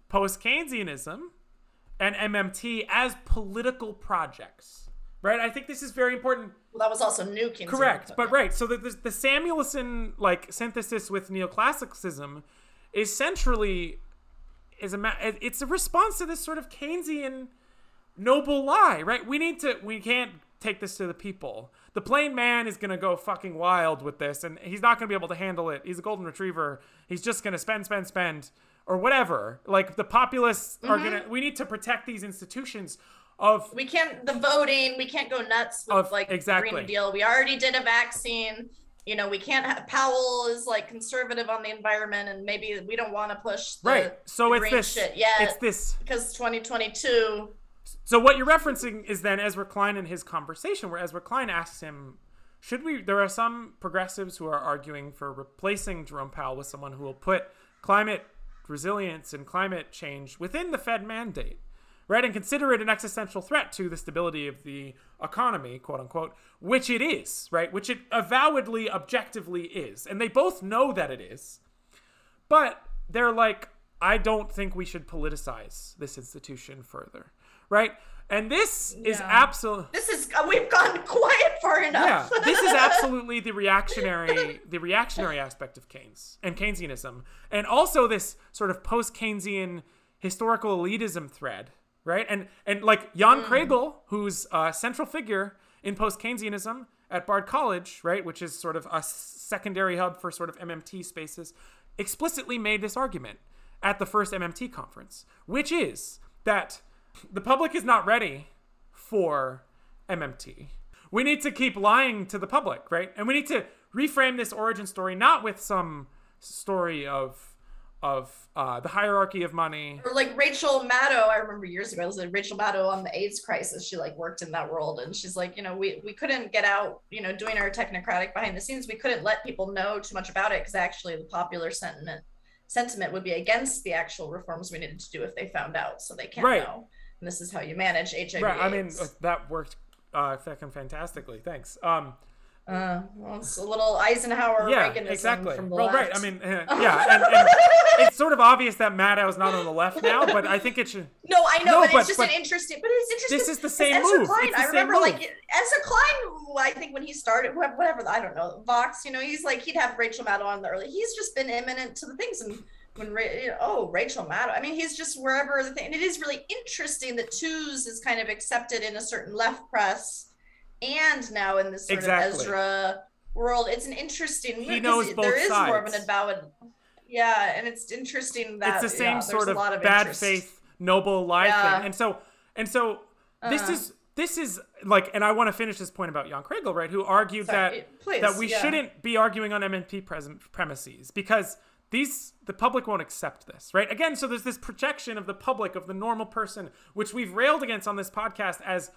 post Keynesianism and MMT as political projects, right? I think this is very important. well, that was also new Keynesian Correct, but right. So the, the, the Samuelson like synthesis with neoclassicism is centrally is a ma- it's a response to this sort of Keynesian noble lie, right? We need to we can't take this to the people. The plain man is gonna go fucking wild with this, and he's not gonna be able to handle it. He's a golden retriever. He's just gonna spend, spend, spend, or whatever. Like the populace are mm-hmm. gonna. We need to protect these institutions of we can't the voting we can't go nuts with Of- like the exactly. green deal we already did a vaccine you know we can't have powell is like conservative on the environment and maybe we don't want to push the, right. So the it's green this. shit yet It's this. because 2022 So what you're referencing is then Ezra Klein and his conversation, where Ezra Klein asks him, "Should we?" There are some progressives who are arguing for replacing Jerome Powell with someone who will put climate resilience and climate change within the Fed mandate, right, and consider it an existential threat to the stability of the economy, quote unquote, which it is, right, which it avowedly, objectively is, and they both know that it is. But they're like, I don't think we should politicize this institution further. Right? And this is absolutely this is is we've gone quiet far enough. Yeah, this is absolutely the reactionary the reactionary aspect of Keynes and Keynesianism, and also this sort of post Keynesian historical elitism thread, right? And and like Jan mm. Kregel, who's a central figure in post Keynesianism at Bard College, right, which is sort of a secondary hub for sort of MMT spaces, explicitly made this argument at the first MMT conference, which is that the public is not ready for MMT. We need to keep lying to the public, right? And we need to reframe this origin story not with some story of of uh, the hierarchy of money. Or like Rachel Maddow, I remember years ago, I was like Rachel Maddow on the AIDS crisis. She like worked in that world, and she's like, you know, we we couldn't get out, you know, doing our technocratic behind the scenes. We couldn't let people know too much about it because actually the popular sentiment sentiment would be against the actual reforms we needed to do if they found out. So they can't right. know. And this is how you manage HIV. Right. I mean, that worked uh, fucking fantastically. Thanks. Um, uh, well, it's a little Eisenhower yeah, exactly. from the well, right. I mean, yeah, and, and it's sort of obvious that Maddow's not on the left now, but I think it should. No, I know, no, but, but, it's just but an interesting. But it's interesting. This is the same move. Klein, I remember, move. like Ezra Klein. I think when he started, whatever I don't know, Vox. You know, he's like he'd have Rachel Maddow on the early. He's just been immanent to the things and when you know, oh Rachel Maddow. I mean, he's just wherever the thing. And it is really interesting that Tooze is kind of accepted in a certain left press, and now in this sort exactly. of Ezra world. It's an interesting. He knows both there is sides. more of an avowed. Yeah, and it's interesting that it's the same yeah, sort of, of bad interest. faith, noble lie yeah. thing, and so and so uh, this is this is like, and I want to finish this point about Jan Kregel, right? Who argued Sorry, that please, that we yeah. shouldn't be arguing on MMT present premises because these the public won't accept this right again so there's this projection of the public of the normal person which we've railed against on this podcast as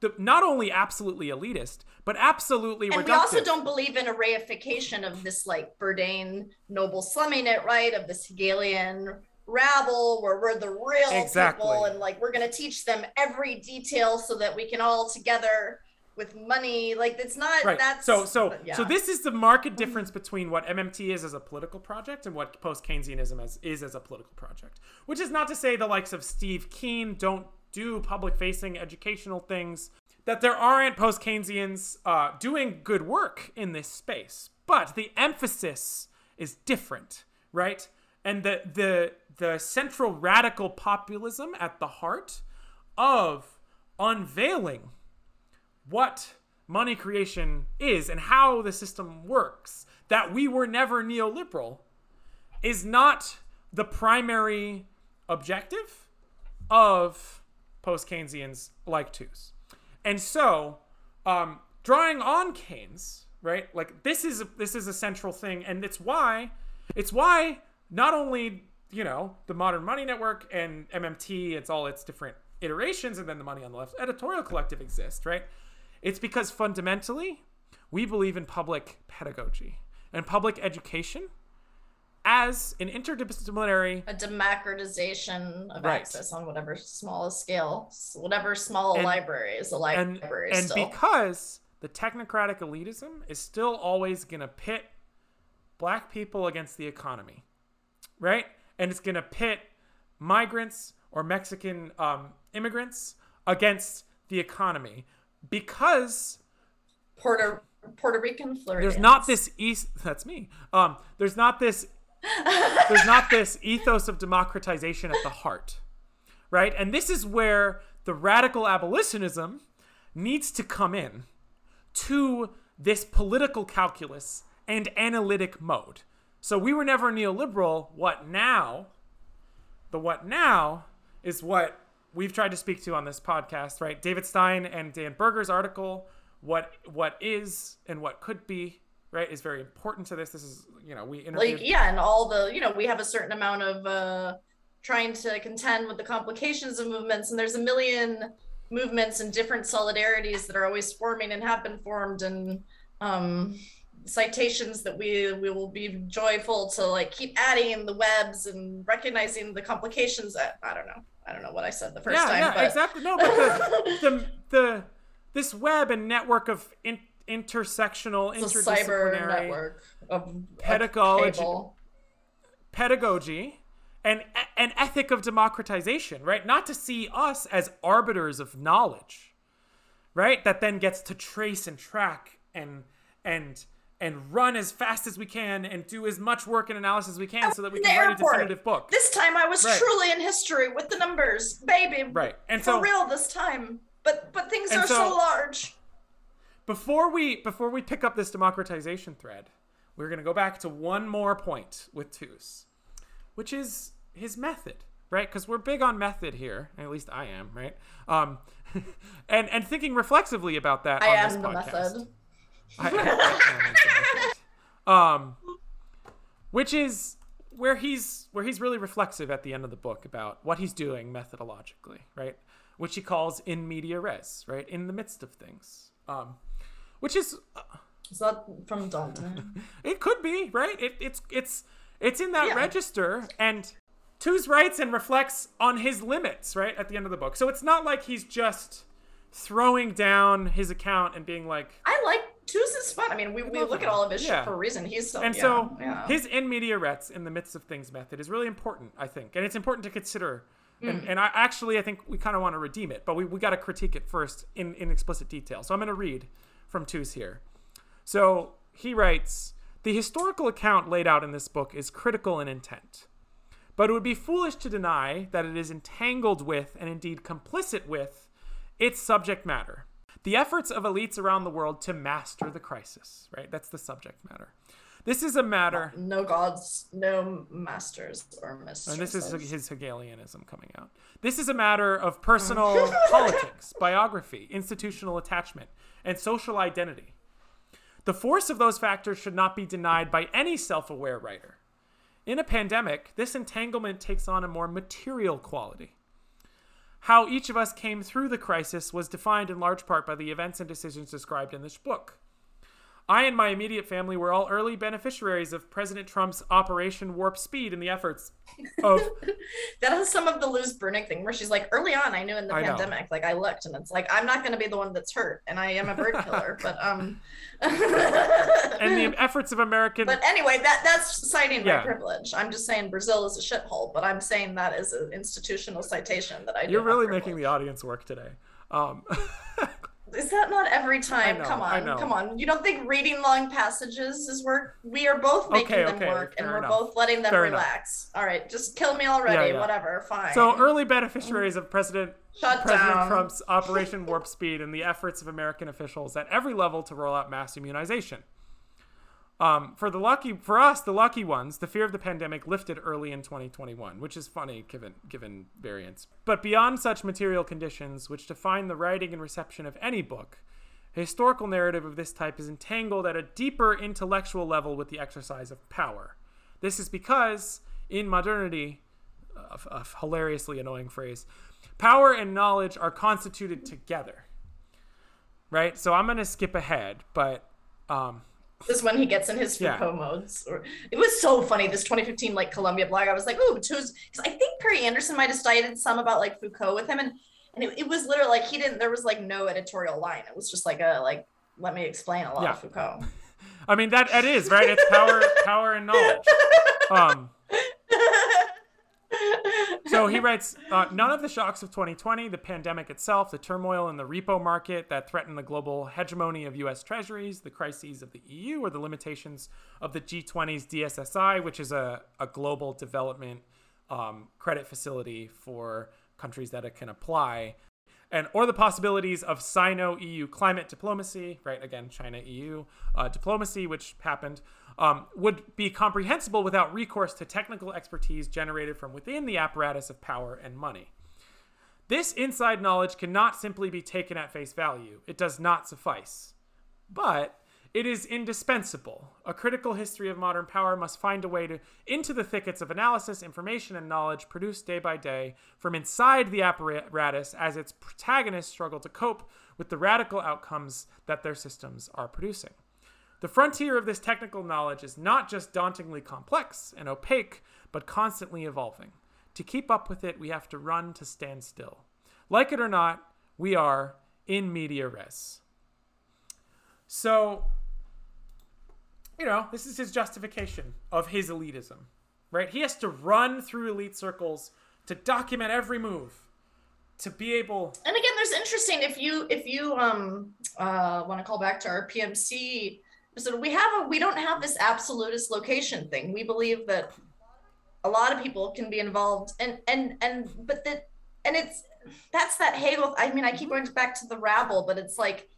the, not only absolutely elitist but absolutely and reductive. we also don't believe in a reification of this like Bourdain noble slumming it right of this hegelian rabble where we're the real exactly. people and like we're going to teach them every detail so that we can all together with money. Like it's not right. That's, so so yeah. so this is the market difference between what MMT is as a political project and what post Keynesianism as, is as a political project. Which is not to say the likes of Steve Keen don't do public facing educational things. That there aren't post Keynesians uh, doing good work in this space, but the emphasis is different, right? And the the the central radical populism at the heart of unveiling what money creation is and how the system works, that we were never neoliberal, is not the primary objective of post Keynesians like Tooze. And so, um, drawing on Keynes, right? Like this is a, this is a central thing, and it's why it's why not only you know the modern money network and MMT, it's all its different iterations, and then the money on the left editorial collective exist, right? It's because fundamentally, we believe in public pedagogy and public education as an interdisciplinary a democratization of right. access on whatever small scale whatever small and, library is a library and, and because the technocratic elitism is still always going to pit black people against the economy right and it's going to pit migrants or mexican um, immigrants against the economy because Puerto Puerto Rican Floridians. There's not this east. That's me. Um, there's not this. There's not this ethos of democratization at the heart, right? And this is where the radical abolitionism needs to come in to this political calculus and analytic mode. So we were never neoliberal. What now? The what now is what we've tried to speak to on this podcast, right? David Stein and Dan Berger's article, what what is and what could be, right, is very important to this. This is, you know, we interviewed- like yeah, and all the, you know, we have a certain amount of uh trying to contend with the complications of movements, and there's a million movements and different solidarities that are always forming and have been formed, and um citations that we we will be joyful to like keep adding the webs and recognizing the complications that I don't know. I don't know what I said the first yeah, time. Yeah, but... exactly. No, but the, the, the this web and network of in, intersectional, it's interdisciplinary network of pedagogy, pedagogy, and an ethic of democratization. Right, not to see us as arbiters of knowledge, right? That then gets to trace and track and and and run as fast as we can and do as much work and analysis as we can so that we can write a definitive book. This time I was Right. truly in history with the numbers, baby. Right. And For so real this time. But but things are so, so- large. Before we before we pick up this democratization thread, we're going to go back to one more point with Tooze, which is his method, right? Because we're big on method here, at least I am, right? Um, and and thinking reflexively about that I on this am the podcast. method. I- I am. Um, which is where he's where he's really reflexive at the end of the book about what he's doing methodologically, right? Which he calls in media res, right? In the midst of things. Um, which is Is that from Dante? it could be right. It, it's it's it's in that Yeah. register, and Tooze writes and reflects on his limits right at the end of the book. So it's not like he's just throwing down his account and being like, I like Tuesday's fun. I mean, we, we look at all of his Yeah. shit for a reason. He's so and yeah, so his in media res in the midst of things method is really important, I think, and it's important to consider. And, Mm. and I actually I think we kind of want to redeem it, but we, we got to critique it first in, in explicit detail. So I'm going to read from Tooze here. So he writes The historical account laid out in this book is critical in intent, but it would be foolish to deny that it is entangled with and indeed complicit with its subject matter. The efforts of elites around the world to master the crisis, right? That's the subject matter. This is a matter, no gods, no masters or mistresses. and this is his Hegelianism coming out. This is a matter of personal politics, biography, institutional attachment, and social identity. The force of those factors should not be denied by any self aware writer. In a pandemic, this entanglement takes on a more material quality. How each of us came through the crisis was defined in large part by the events and decisions described in this book. I and my immediate family were all early beneficiaries of President Trump's Operation Warp Speed and the efforts of that has some of the Liz Bruenig thing where she's like, early on, I knew in the I know. pandemic, like I looked and it's like, I'm not going to be the one that's hurt, and I am a bird killer, but um. and the efforts of American But anyway, that that's citing Yeah. my privilege. I'm just saying Brazil is a shithole, but I'm saying that is an institutional citation that I. do You're really making the audience work today. Um, Is that not every time? know, come on, come on. You don't think reading long passages is work? We are both making Okay, them okay, work, and we're enough. both letting them Fair enough. relax. All right, just kill me already. yeah. Whatever, fine. so early beneficiaries of President Shut President down. Trump's Operation Warp Speed and the efforts of American officials at every level to roll out mass immunization. Um, for the lucky, for us, the lucky ones, the fear of the pandemic lifted early in 2021, which is funny given given variants. But beyond such material conditions, which define the writing and reception of any book, a historical narrative of this type is entangled at a deeper intellectual level with the exercise of power. This is because in modernity, a, a hilariously annoying phrase, power and knowledge are constituted together. Right? So I'm going to skip ahead, but um, This is when he gets in his Yeah. Foucault modes. Or it was so funny. This 2015 like Columbia blog. I was like, ooh. Because I think Perry Anderson might have cited some about like Foucault with him, and and it, it was literally like he didn't. There was like no editorial line. It was just like a like. Let me explain a lot Yeah. of Foucault. I mean that that is right. It's power, power and knowledge. Um, so he writes uh, none of the shocks of 2020 the pandemic itself the turmoil in the repo market that threatened the global hegemony of us treasuries the crises of the eu or the limitations of the g20's dssi which is a, a global development um, credit facility for countries that it can apply and or the possibilities of Sino-EU climate diplomacy, right? Again, China-EU uh, diplomacy, which happened, um, would be comprehensible without recourse to technical expertise generated from within the apparatus of power and money. This inside knowledge cannot simply be taken at face value. It does not suffice. But it is indispensable. A critical history of modern power must find a way to into the thickets of analysis, information, and knowledge produced day by day from inside the apparatus as its protagonists struggle to cope with the radical outcomes that their systems are producing. The frontier of this technical knowledge is not just dauntingly complex and opaque, but constantly evolving. To keep up with it, we have to run to stand still. Like it or not, we are in media res. So, you know, this is his justification of his elitism, right? He has to run through elite circles to document every move, to be able and again there's interesting if you if you um uh want to call back to our pmc so we have a we don't have this absolutist location thing. We believe that a lot of people can be involved and and and but that and it's that's that halo i mean i keep going back to the rabble but it's like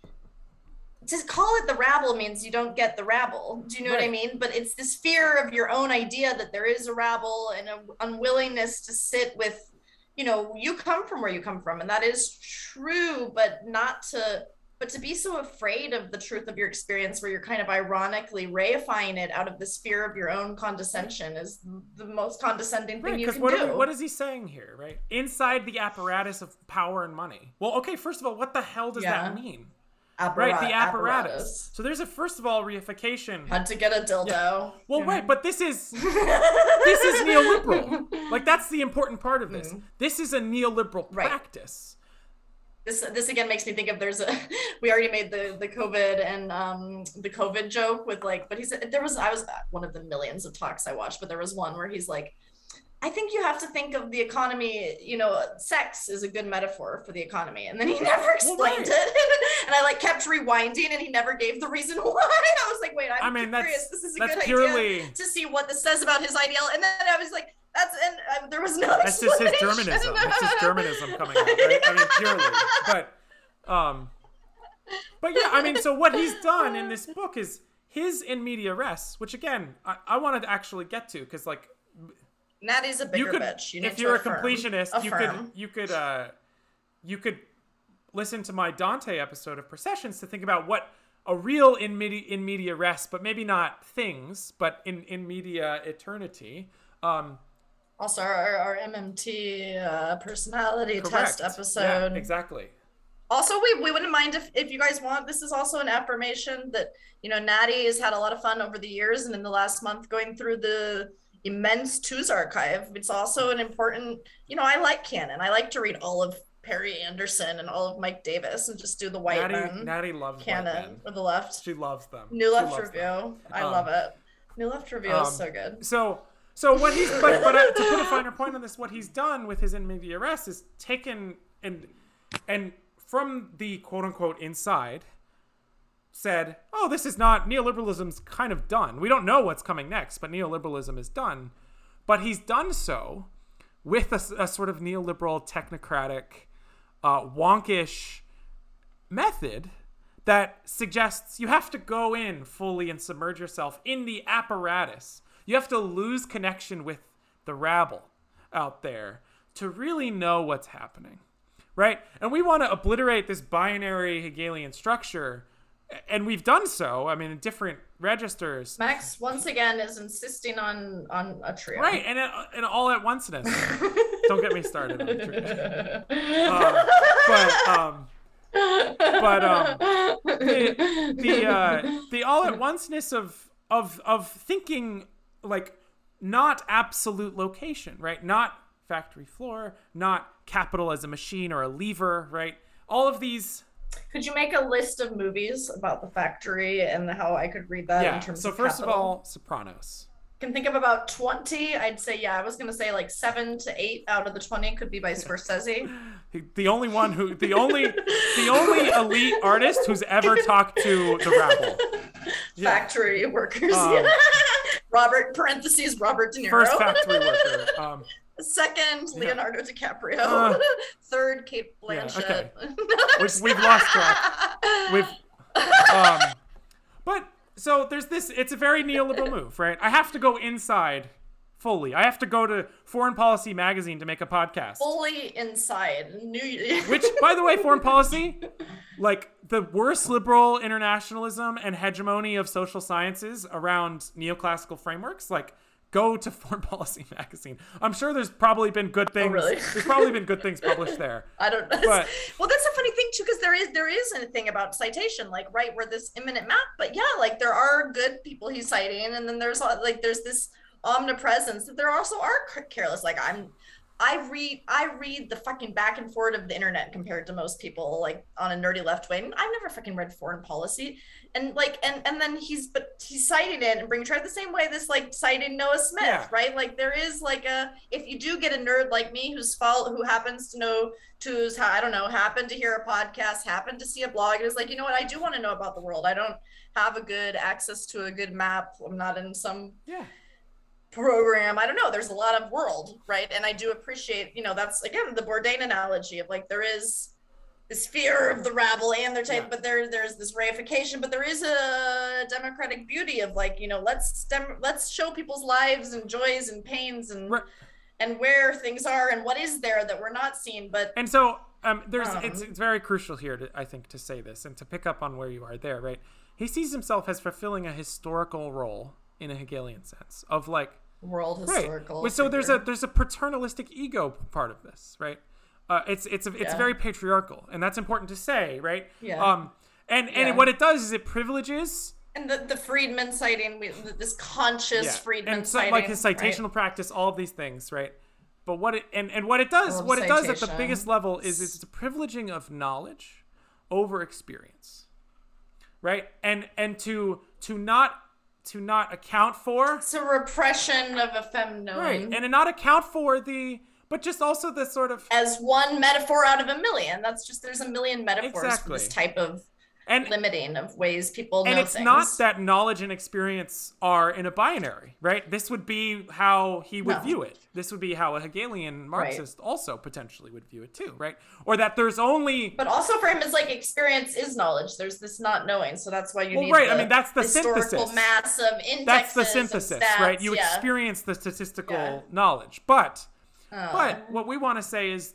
to call it the rabble means you don't get the rabble. Do you know right. what i mean? But it's this fear of your own idea that there is a rabble and an unwillingness to sit with you know you come from where you come from and that is true but not to but to be so afraid of the truth of your experience where you're kind of ironically reifying it out of this fear of your own condescension is the most condescending thing right, you can what do. We, what is he saying here, right? Inside the apparatus of power and money. Well, okay, first of all, what the hell does yeah. that mean? Apparat- right, the apparatus. apparatus. So there's a first of all reification. Had to get a dildo. Yeah. Well, yeah. right, but this is this is neoliberal. Like that's the important part of this. Mm. This is a neoliberal right. practice this this again makes me think of there's a we already made the the covid and um the covid joke with like but he said there was i was one of the millions of talks i watched but there was one where he's like I think you have to think of the economy, you know, sex is a good metaphor for the economy. And then he never explained it. and I like kept rewinding and he never gave the reason why. I was like, wait, I'm I mean, curious. This is a good purely... idea to see what this says about his ideal. And then I was like, that's and uh, there was no. That's just his Germanism. That's just Germanism coming out. Right? I mean, purely. But, um, but yeah, I mean, so what he's done in this book is his in media res, which again, I, I wanted to actually get to because like. Natty's a bigger you could, bitch. You if you're a completionist, affirm. you could you could uh, you could listen to my Dante episode of Processions to think about what a real in media in media res, but maybe not things, but in in media eternity. Um, also our, our MMT uh, personality Correct. test episode. Yeah, exactly. Also, we, we wouldn't mind if, if you guys want. This is also an affirmation that, you know, Natty has had a lot of fun over the years and in the last month going through the immense Tooze archive. It's also an important, you know, I like canon. I like to read all of Perry Anderson and all of Mike Davis and just do the white Natty, men Natty loves canon for the left. She loves them. New Left Review. Them. I um, love it. New Left Review um, is so good. So so what he's but, but uh, to put a finer point on this, what he's done with his in media res is taken and and from the quote unquote inside said, "Oh, this is not neoliberalism's kind of done. We don't know what's coming next, but neoliberalism is done." But he's done so with a, a sort of neoliberal, technocratic, uh, wonkish method that suggests you have to go in fully and submerge yourself in the apparatus you have to lose connection with the rabble out there to really know what's happening. Right? And we want to obliterate this binary Hegelian structure. And we've done so. I mean, in different registers. Max once again is insisting on on a trio. Right, and and all at onceness. Don't get me started on trio. um, but um, but um, the the uh, the all at onceness of of of thinking like not absolute location, right? Not factory floor, not capital as a machine or a lever, right? All of these. Could you make a list of movies about the factory and how I could read that yeah. in terms so of So first capital? of all, Sopranos. Can think of about 20. I'd say yeah, I was going to say like 7 to 8 out of the 20 could be by Scorsese. the only one who the only the only elite artist who's ever talked to the rabble. Yeah. Factory workers. Um, Robert parentheses Robert De Niro. First factory worker. Um, Second, Leonardo DiCaprio. Uh, Third, Cate Blanchett. Yeah, okay. we've, we've lost track. We've. Um, but so there's this. It's a very neoliberal move, right? I have to go inside fully. I have to go to Foreign Policy magazine to make a podcast. Fully inside. New Which, by the way, Foreign Policy, like the worst liberal internationalism and hegemony of social sciences around neoclassical frameworks, like go to Foreign Policy magazine. I'm sure there's probably been good oh, things. Oh, really? there's probably been good things published there. I don't know. But, well, that's a funny thing too, because there is there is a thing about citation, like right where this imminent map. But yeah, like there are good people he's citing, and then there's like there's this omnipresence that there also are careless. Like I'm I read I read the fucking back and forth of the internet compared to most people like on a nerdy left wing. I've never fucking read foreign policy. And like and and then he's but he's citing it and bringing try the same way this like citing Noah Smith, Yeah. right? Like there is like a if you do get a nerd like me who's follow who happens to know to I don't know, happen to hear a podcast, happen to see a blog, and is like, you know what, I do want to know about the world. I don't have a good access to a good map. I'm not in some Yeah. Program. I don't know. There's a lot of world, right? And I do appreciate, you know, that's again the Bourdain analogy of like there is this fear of the rabble and their type, Yeah. but there there's this reification, but there is a democratic beauty of like, you know, let's dem- let's show people's lives and joys and pains and Right. and where things are and what is there that we're not seeing. But And so um, there's Um. it's it's very crucial here to I think to say this and to pick up on where you are there, right? He sees himself as fulfilling a historical role in a Hegelian sense of like world right. historical. Well, So there's a there's a paternalistic ego part of this, right? Uh, it's it's a, it's Yeah. very patriarchal, and that's important to say, right? Yeah. Um, and and Yeah. what it does is it privileges and the, the Friedman citing, this conscious yeah, Friedman and so, citing, like his right? citational practice, all of these things, right? But what it and, and what it does, Love what it does at the biggest level is it's a privileging of knowledge over experience, right? And and to to not to not account for It's a repression of a femknown. right, and to not account for the but just also the sort of as one metaphor out of a million. That's just there's a million metaphors Exactly. for this type of and limiting of ways people and it's things. not that knowledge and experience are in a binary, right? This would be how he would No. view it. This would be how a Hegelian Marxist also potentially would view it too, right? Or that there's only but also for him is like experience is knowledge. There's this not knowing, so that's why you Well, need. right, I mean, that's the historical synthesis. mass of indexes. that's the synthesis, stats, right? You yeah. experience the statistical Yeah. knowledge, but Oh. but what we want to say is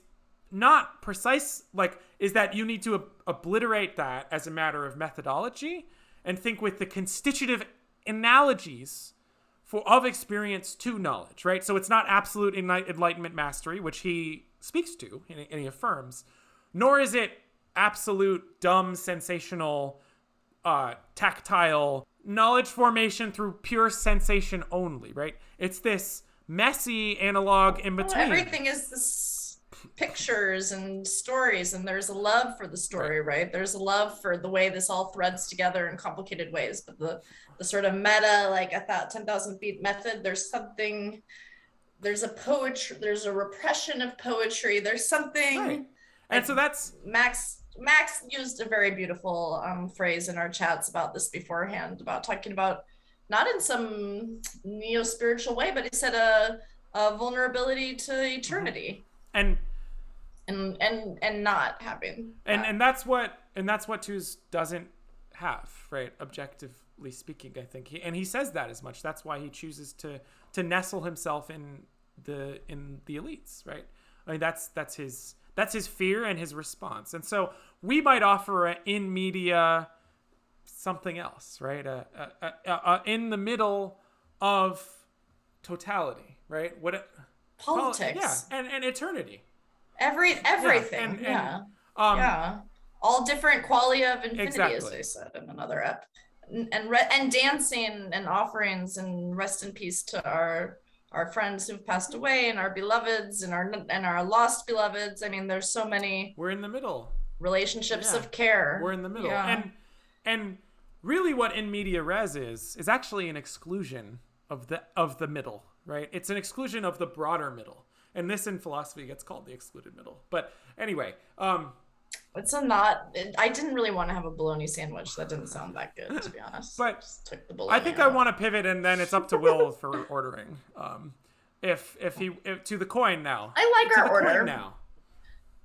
not precise like is that you need to ob- obliterate that as a matter of methodology and think with the constitutive analogies for of experience to knowledge right? So it's not absolute enlight- enlightenment mastery which he speaks to and, he affirms nor is it absolute dumb sensational uh, tactile knowledge formation through pure sensation only right? It's this messy analog in Well, between. everything is this pictures and stories and there's a love for the story right. there's a love for the way this all threads together in complicated ways but the the sort of meta like a thought 10,000 feet method there's something there's a poetry there's a repression of poetry there's something Right. And so that's Max Max used a very beautiful um, phrase in our chats about this beforehand about talking about not in some neo spiritual way, but he said a, a vulnerability to eternity and and and and not having and that. and that's what and that's what Tooze doesn't have, right? Objectively speaking, I think, he, and he says that as much. That's why he chooses to to nestle himself in the in the elites, right? I mean, that's that's his that's his fear and his response. And so we might offer a in media something else, right? A, a, a, in the middle of totality, right? What it, politics, yeah, and and eternity. Every everything, and- and, yeah, Um, yeah, all different qualia of infinity, as Exactly. they said in another app. and and, re- and dancing and offerings and rest in peace to our our friends who've passed away and our beloveds and our and our lost beloveds. I mean, there's so many We're in the middle. relationships Yeah. of care. We're in the middle. Yeah. And and really what in media res is is actually an exclusion of the of the middle, right? It's an exclusion of the broader middle. And this in philosophy gets called the excluded middle. But anyway, um It's a not. I didn't really want to have a bologna sandwich. That didn't sound that good, to be honest. But Just took the bologna I think I want to pivot and then it's up to Will for ordering. Um if if he if, to the coin now. I like to our order. now.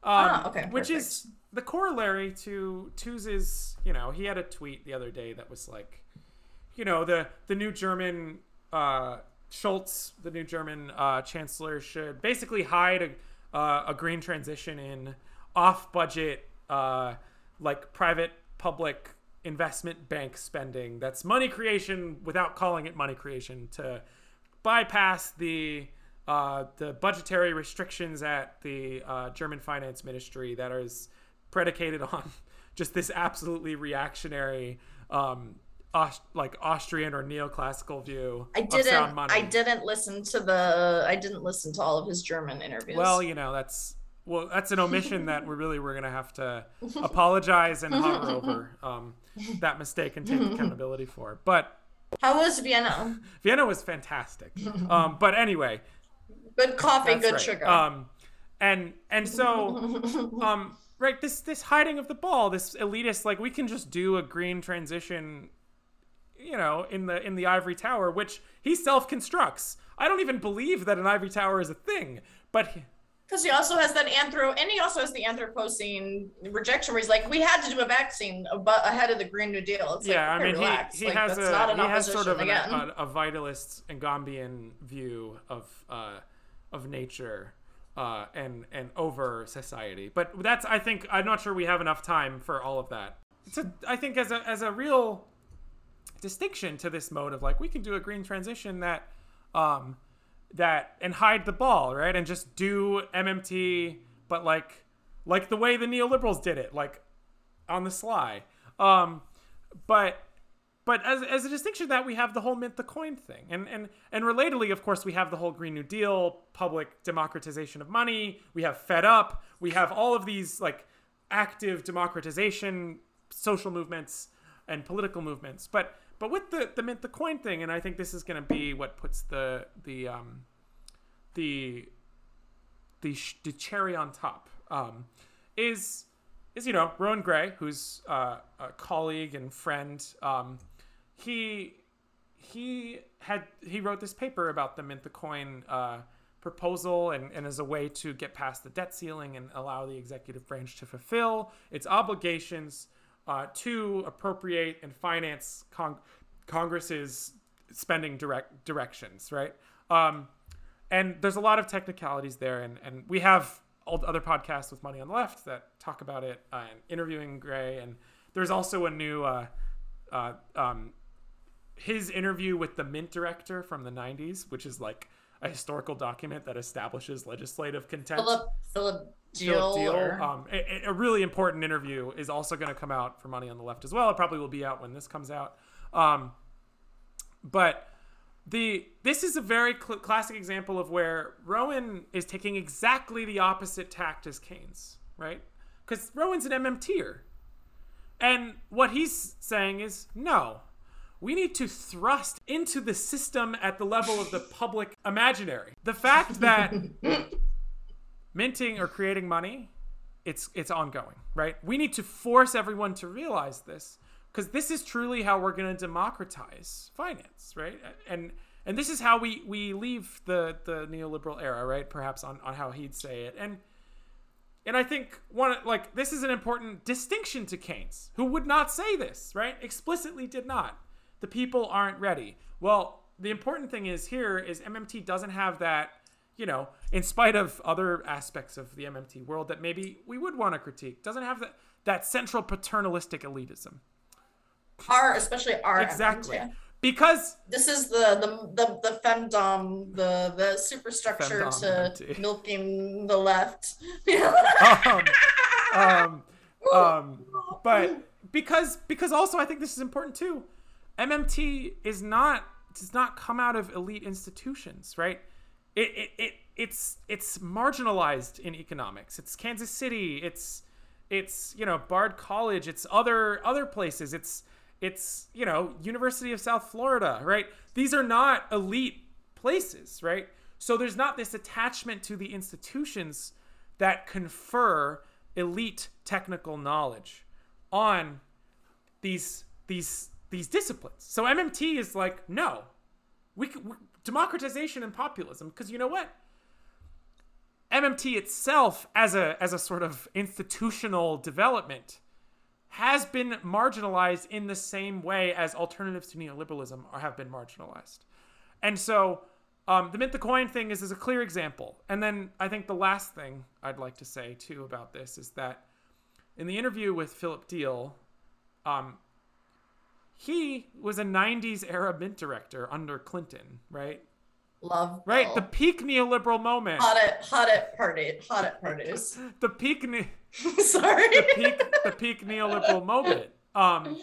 Um, Ah, okay, Which is the corollary to Tooze's, you know, he had a tweet the other day that was like, you know, the the new German uh, Scholz, the new German uh, chancellor, should basically hide a, uh, a green transition in off-budget, uh, like private public investment bank spending. That's money creation without calling it money creation to bypass the uh, the budgetary restrictions at the uh, German finance ministry that is predicated on just this absolutely reactionary um, Aust- like Austrian or neoclassical view I of sound didn't. money. I didn't listen to the. I didn't listen to all of his German interviews. Well, you know, that's well, that's an omission that we're really we're gonna have to apologize and hover over um, that mistake and take accountability for. But how was Vienna? Vienna was fantastic. Um, but anyway, Good coffee, good right. sugar. Um, and and so um, right this this hiding of the ball, this elitist like we can just do a green transition, you know, in the in the ivory tower, which he self constructs. I don't even believe that an ivory tower is a thing, but. Because he also has that anthro, and he also has the Anthropocene rejection, where he's like, "We had to do a vaccine abo- ahead of the Green New Deal." It's yeah, like, I mean, relax. he, he like, has that's a not an he has sort of an, a, a vitalist Agambenian view of uh, of nature uh, and and over society. But that's I think I'm not sure we have enough time for all of that. So I think as a as a real distinction to this mode of like we can do a green transition that um that and hide the ball right? And just do MMT but like like the way the neoliberals did it like on the sly. Um but but as, as a distinction that we have the whole mint the coin thing. And and and relatedly of course we have the whole green new deal public democratization of money. We have fed up. We have all of these like active democratization social movements and political movements. But but with the the mint the coin thing and i think this is going to be what puts the the um the the, sh- the cherry on top um, is is you know Rohan Grey, who's uh, a colleague and friend. Um, he he had he wrote this paper about the mint the coin uh, proposal and, and as a way to get past the debt ceiling and allow the executive branch to fulfill its obligations uh, to appropriate and finance Cong- Congress's spending direct directions, right? Um, and there's a lot of technicalities there, and, and we have other podcasts with Money on the Left that talk about it uh, and interviewing Grey, and there's also a new uh, uh, um, his interview with the Mint director from the '90s, which is like a historical document that establishes legislative contempt. Philip Philip Diehl. Diehl. or- Um, a, a really important interview is also going to come out for Money on the Left as well. It probably will be out when this comes out. Um, but the this is a very cl- classic example of where Rohan is taking exactly the opposite tact as Keynes, right? Because Rohan's an MMTer, and what he's saying is no. We need to thrust into the system at the level of the public imaginary. The fact that minting or creating money it's it's ongoing right we need to force everyone to realize this because this is truly how we're going to democratize finance right and and this is how we we leave the the neoliberal era right perhaps on on how he'd say it and and I think one like this is an important distinction to Keynes, who would not say this, right? Explicitly did not. The people aren't ready. Well, the important thing is here is MMT doesn't have that, you know, in spite of other aspects of the MMT world that maybe we would want to critique, doesn't have that that central paternalistic elitism. our especially our Exactly. yeah. Because This is the the the, the femdom, the the superstructure Femdom, to MMT. milking the left. um, um, um, but because because also I think this is important too. MMT is not does not come out of elite institutions, right? It, it, it it's it's marginalized in economics. It's Kansas City. It's it's you know Bard College. It's other other places. It's it's you know University of South Florida, right? These are not elite places, right? So there's not this attachment to the institutions that confer elite technical knowledge on these these these disciplines. So MMT is like no, we, we democratization and populism because you know what MMT itself as a as a sort of institutional development has been marginalized in the same way as alternatives to neoliberalism are, have been marginalized. And so um, the mint the coin thing is, is a clear example. And then I think the last thing I'd like to say too about this is that in the interview with Philip Diehl, um, he was a 90s era mint director under Clinton, right? Love Right? The peak neoliberal moment. hot at hot at party hot at parties. The peak ne- Sorry. the peak the peak neoliberal moment. Um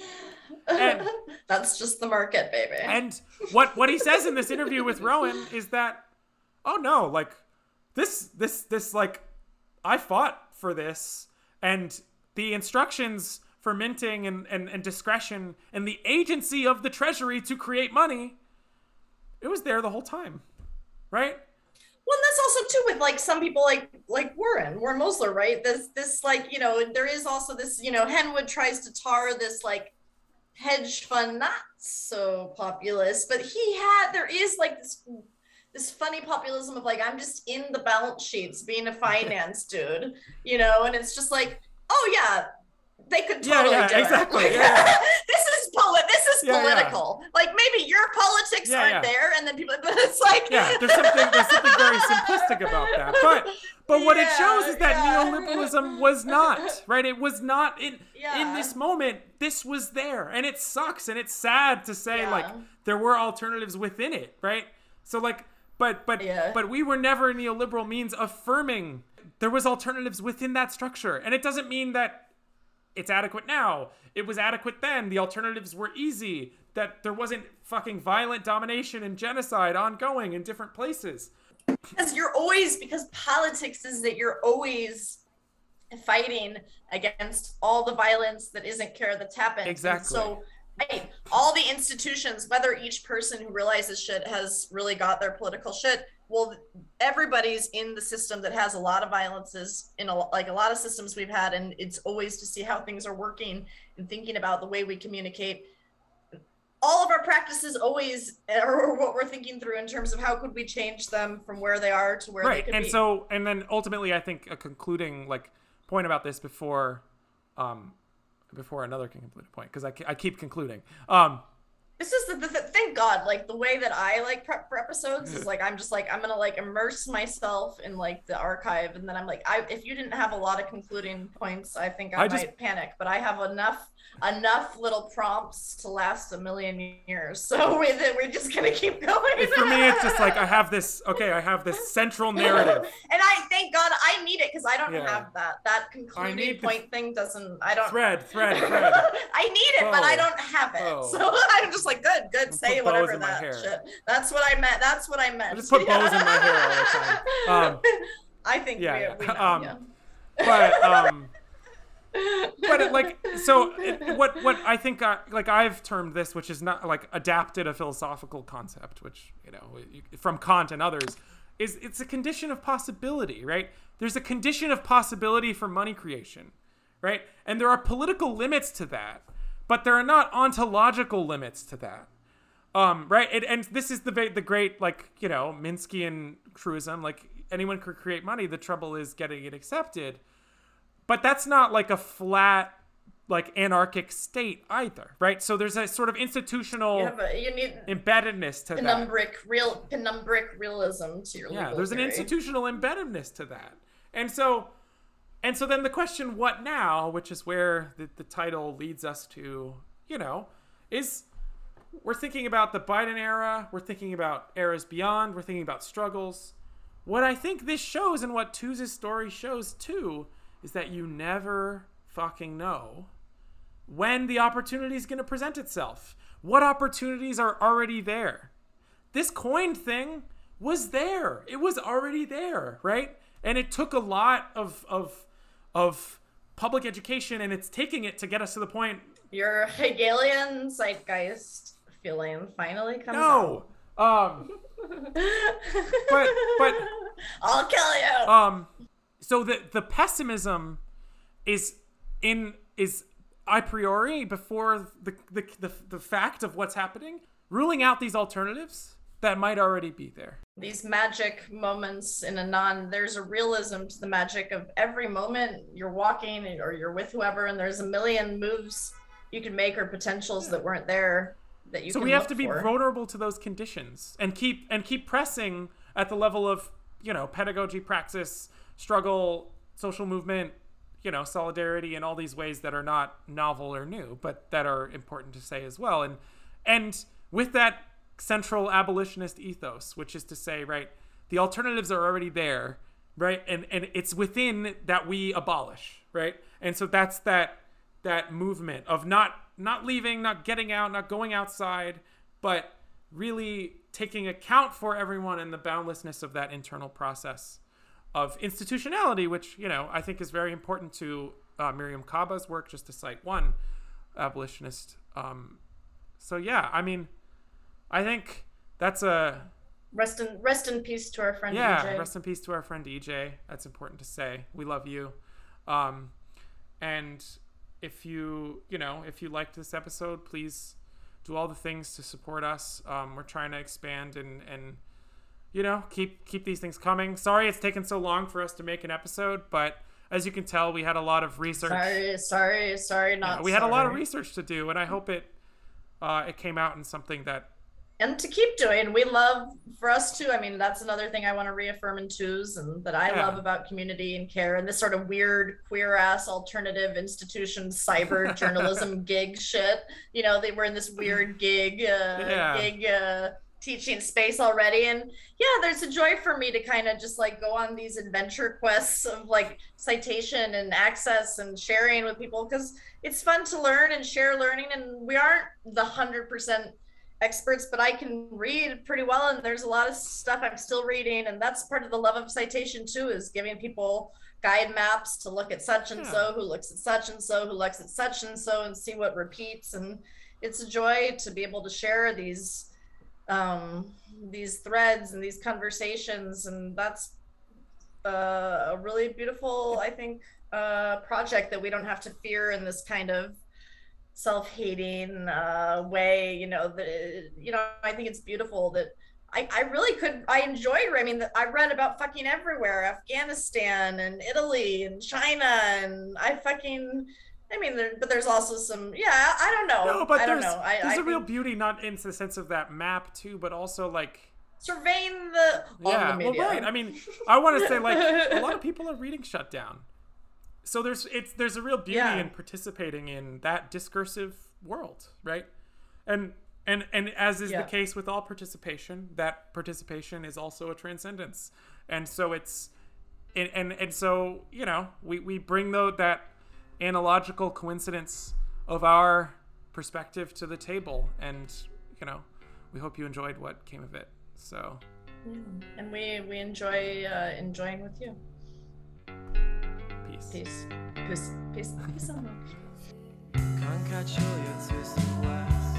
And That's just the market, baby. and what what he says in this interview with Rohan is that oh no, like this this this like I fought for this and the instructions for minting and, and, and discretion and the agency of the treasury to create money it was there the whole time right Well, and that's also too with like some people like like Warren, Warren Mosler, right? This this like, you know, there is also this, you know, Henwood tries to tar this like hedge fund not so populist, but he had there is like this this funny populism of like I'm just in the balance sheets being a finance dude, you know, and it's just like, oh yeah, they could totally yeah, do exactly. Like, yeah. this is polit this is Yeah, yeah. political. Like maybe your politics Yeah, aren't yeah. there, and then people but it's like yeah there's something there's something very simplistic about that but but what it shows is that Yeah, yeah. neoliberalism was not right it was not in in this moment this was there and it sucks and it's sad to say Yeah. like there were alternatives within it right so like but but Yeah. but we were never neoliberal means affirming there was alternatives within that structure and it doesn't mean that it's adequate now. It was adequate then. The alternatives were easy. That there wasn't fucking violent domination and genocide ongoing in different places. because you're always because politics is that you're always fighting against all the violence that isn't care that's happened. And Exactly. so right, all the institutions, whether each person who realizes shit has really got their political shit, well, everybody's in the system that has a lot of violences in a, like a lot of systems we've had, and it's always to see how things are working and thinking about the way we communicate all of our practices always are what we're thinking through in terms of how could we change them from where they are to where they right. could And be. so and then ultimately I think a concluding like point about this before um before another can conclude a point because I, I keep concluding. Um this is the, the, the thank God, like the way that I like prep for episodes is like I'm just like I'm gonna like immerse myself in like the archive, and then I'm like I if you didn't have a lot of concluding points, I think I, I just- might panic. But I have enough enough little prompts to last a million years, so with it we're just gonna keep going. for me it's just like I have this okay, I have this central narrative. and I thank God I need it because I don't Yeah. have that. That concluding point thing doesn't. I don't. Thread, thread, thread. I need it, but I don't have it. Bow. So I'm just like, good, good. Say whatever that shit. That's what I meant. That's what I meant. just put bows in my hair all the time. Um, I think yeah, we, we know, Um, yeah. but um it, like so it, what what i think I, like i've termed this which is not like adapted a philosophical concept which you know from kant and others is it's a condition of possibility right there's a condition of possibility for money creation right and there are political limits to that but there are not ontological limits to that um, right, and, and this is the the great like you know Minskian truism. Like anyone could create money. The trouble is getting it accepted. But that's not like a flat like anarchic state either, right? So there's a sort of institutional a, you need embeddedness to that. penumbric real penumbric realism to your Yeah, there's an institutional embeddedness to that. And so and so then the question what now, which is where the, the title leads us to, you know, is we're thinking about the Biden era, we're thinking about eras beyond, we're thinking about struggles. What I think this shows and what Tooze's story shows too is that you never fucking know when the opportunity is going to present itself. What opportunities are already there? This coin thing was there. It was already there, right? And it took a lot of of of public education and it's taking it to get us to the point Your Hegelian zeitgeist feeling finally comes no. Um but but I'll kill you. um so the the pessimism is in is a priori before the the, the, the fact of what's happening ruling out these alternatives that might already be there these magic moments in a non there's a realism to the magic of every moment you're walking or you're with whoever and there's a million moves you can make or potentials that weren't there that you so we have to be for. vulnerable to those conditions and keep and keep pressing at the level of you know pedagogy praxis struggle social movement you know solidarity and all these ways that are not novel or new but that are important to say as well. And and with that central abolitionist ethos which is to say right the alternatives are already there right? And and it's within that we abolish right? And so that's that that movement of not not leaving, not getting out, not going outside, but really taking account for everyone and the boundlessness of that internal process of institutionality, which you know I think is very important to uh, Mariame Kaba's work, just to cite one abolitionist. Um, so yeah, I mean, I think that's a rest in rest in peace to our friend. Yeah, EJ. rest in peace to our friend EJ. That's important to say. We love you. Um, and if you you know if you liked this episode, please do all the things to support us. Um, we're trying to expand and and you know keep keep these things coming. Sorry it's taken so long for us to make an episode, but as you can tell, we had a lot of research. Sorry, sorry, sorry, not. Yeah, we had a lot of research to do, and I hope it uh, it came out in something that and to keep doing. We love for us too. I mean, that's another thing I want to reaffirm in twos and that I Yeah. love about community and care and this sort of weird queer ass alternative institution cyber journalism gig shit. You know, they were in this weird gig uh, Yeah. gig uh, teaching space already. And yeah there's a joy for me to kind of just like go on these adventure quests of like citation and access and sharing with people because it's fun to learn and share learning. And we aren't the 100% experts, but I can read pretty well, and there's a lot of stuff I'm still reading, and that's part of the love of citation too, is giving people guide maps to look at such and so, who looks at such and so, who looks at such and so, and see what repeats, and it's a joy to be able to share these um, these threads and these conversations, and that's uh, a really beautiful, I think, uh, project that we don't have to fear in this kind of self-hating uh, way you know that you know i think it's beautiful that I, I really could i enjoyed i mean i read about fucking everywhere afghanistan and italy and china and i fucking i mean there, but there's also some yeah i don't know no, but i don't there's know I, there's I a real beauty not in the sense of that map too, but also like surveying the yeah, the media. well, right. I mean, I want to say like a lot of people are reading Shutdown, so there's it's there's a real beauty Yeah. in participating in that discursive world, right? And and and as is Yeah. the case with all participation, that participation is also a transcendence, and so it's and and, and so you know we we bring though that analogical coincidence of our perspective to the table, and you know we hope you enjoyed what came of it. So. and we we enjoy uh, enjoying with you Peace. peace peace peace thank you Can't catch all your twists and west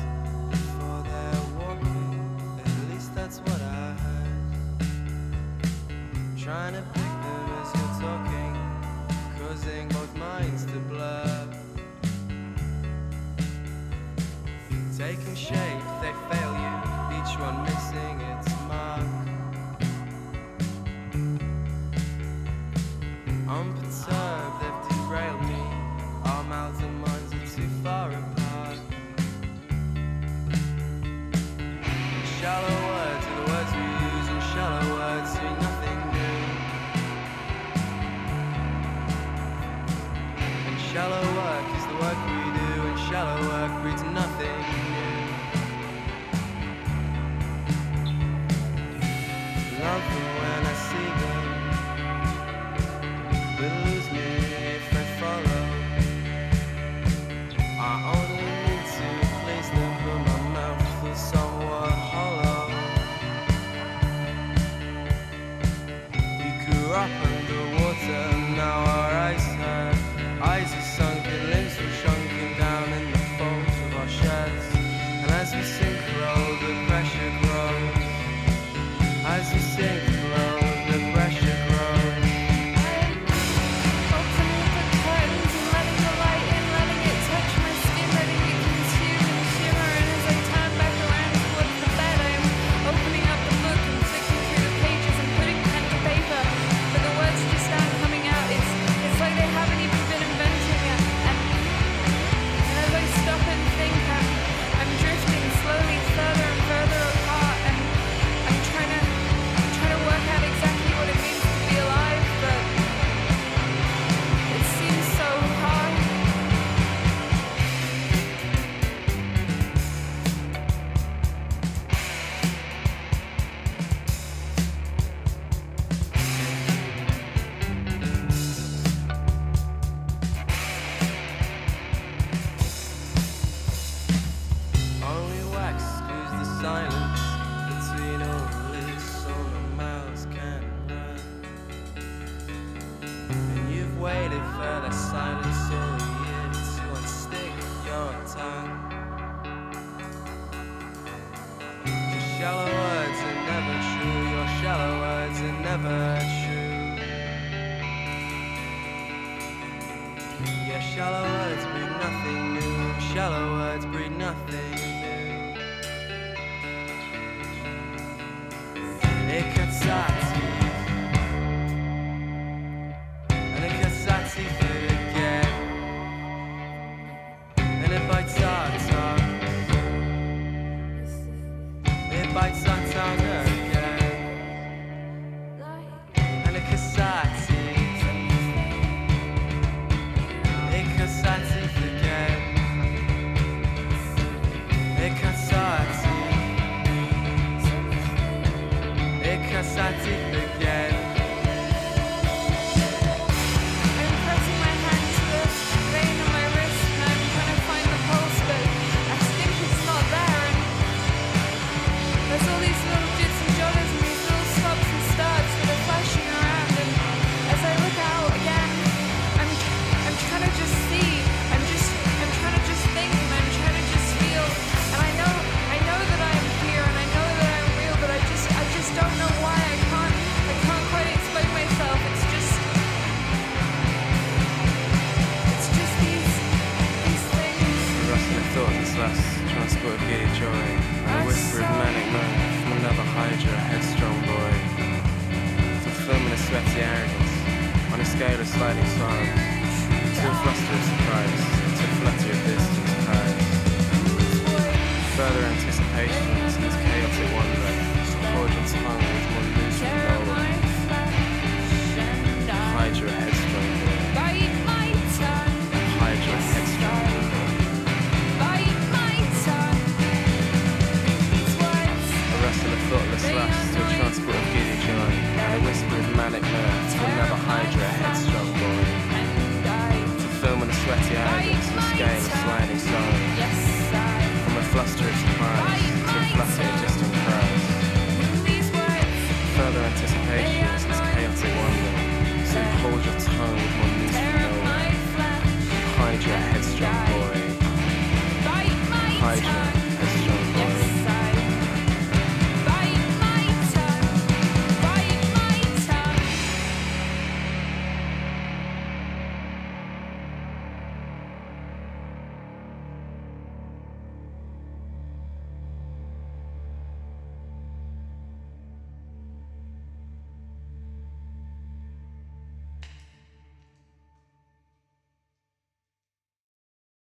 before they're walking. At least that's what I heard. Trying to pick them as you're talking, causing both Taking shape, they fail you, each one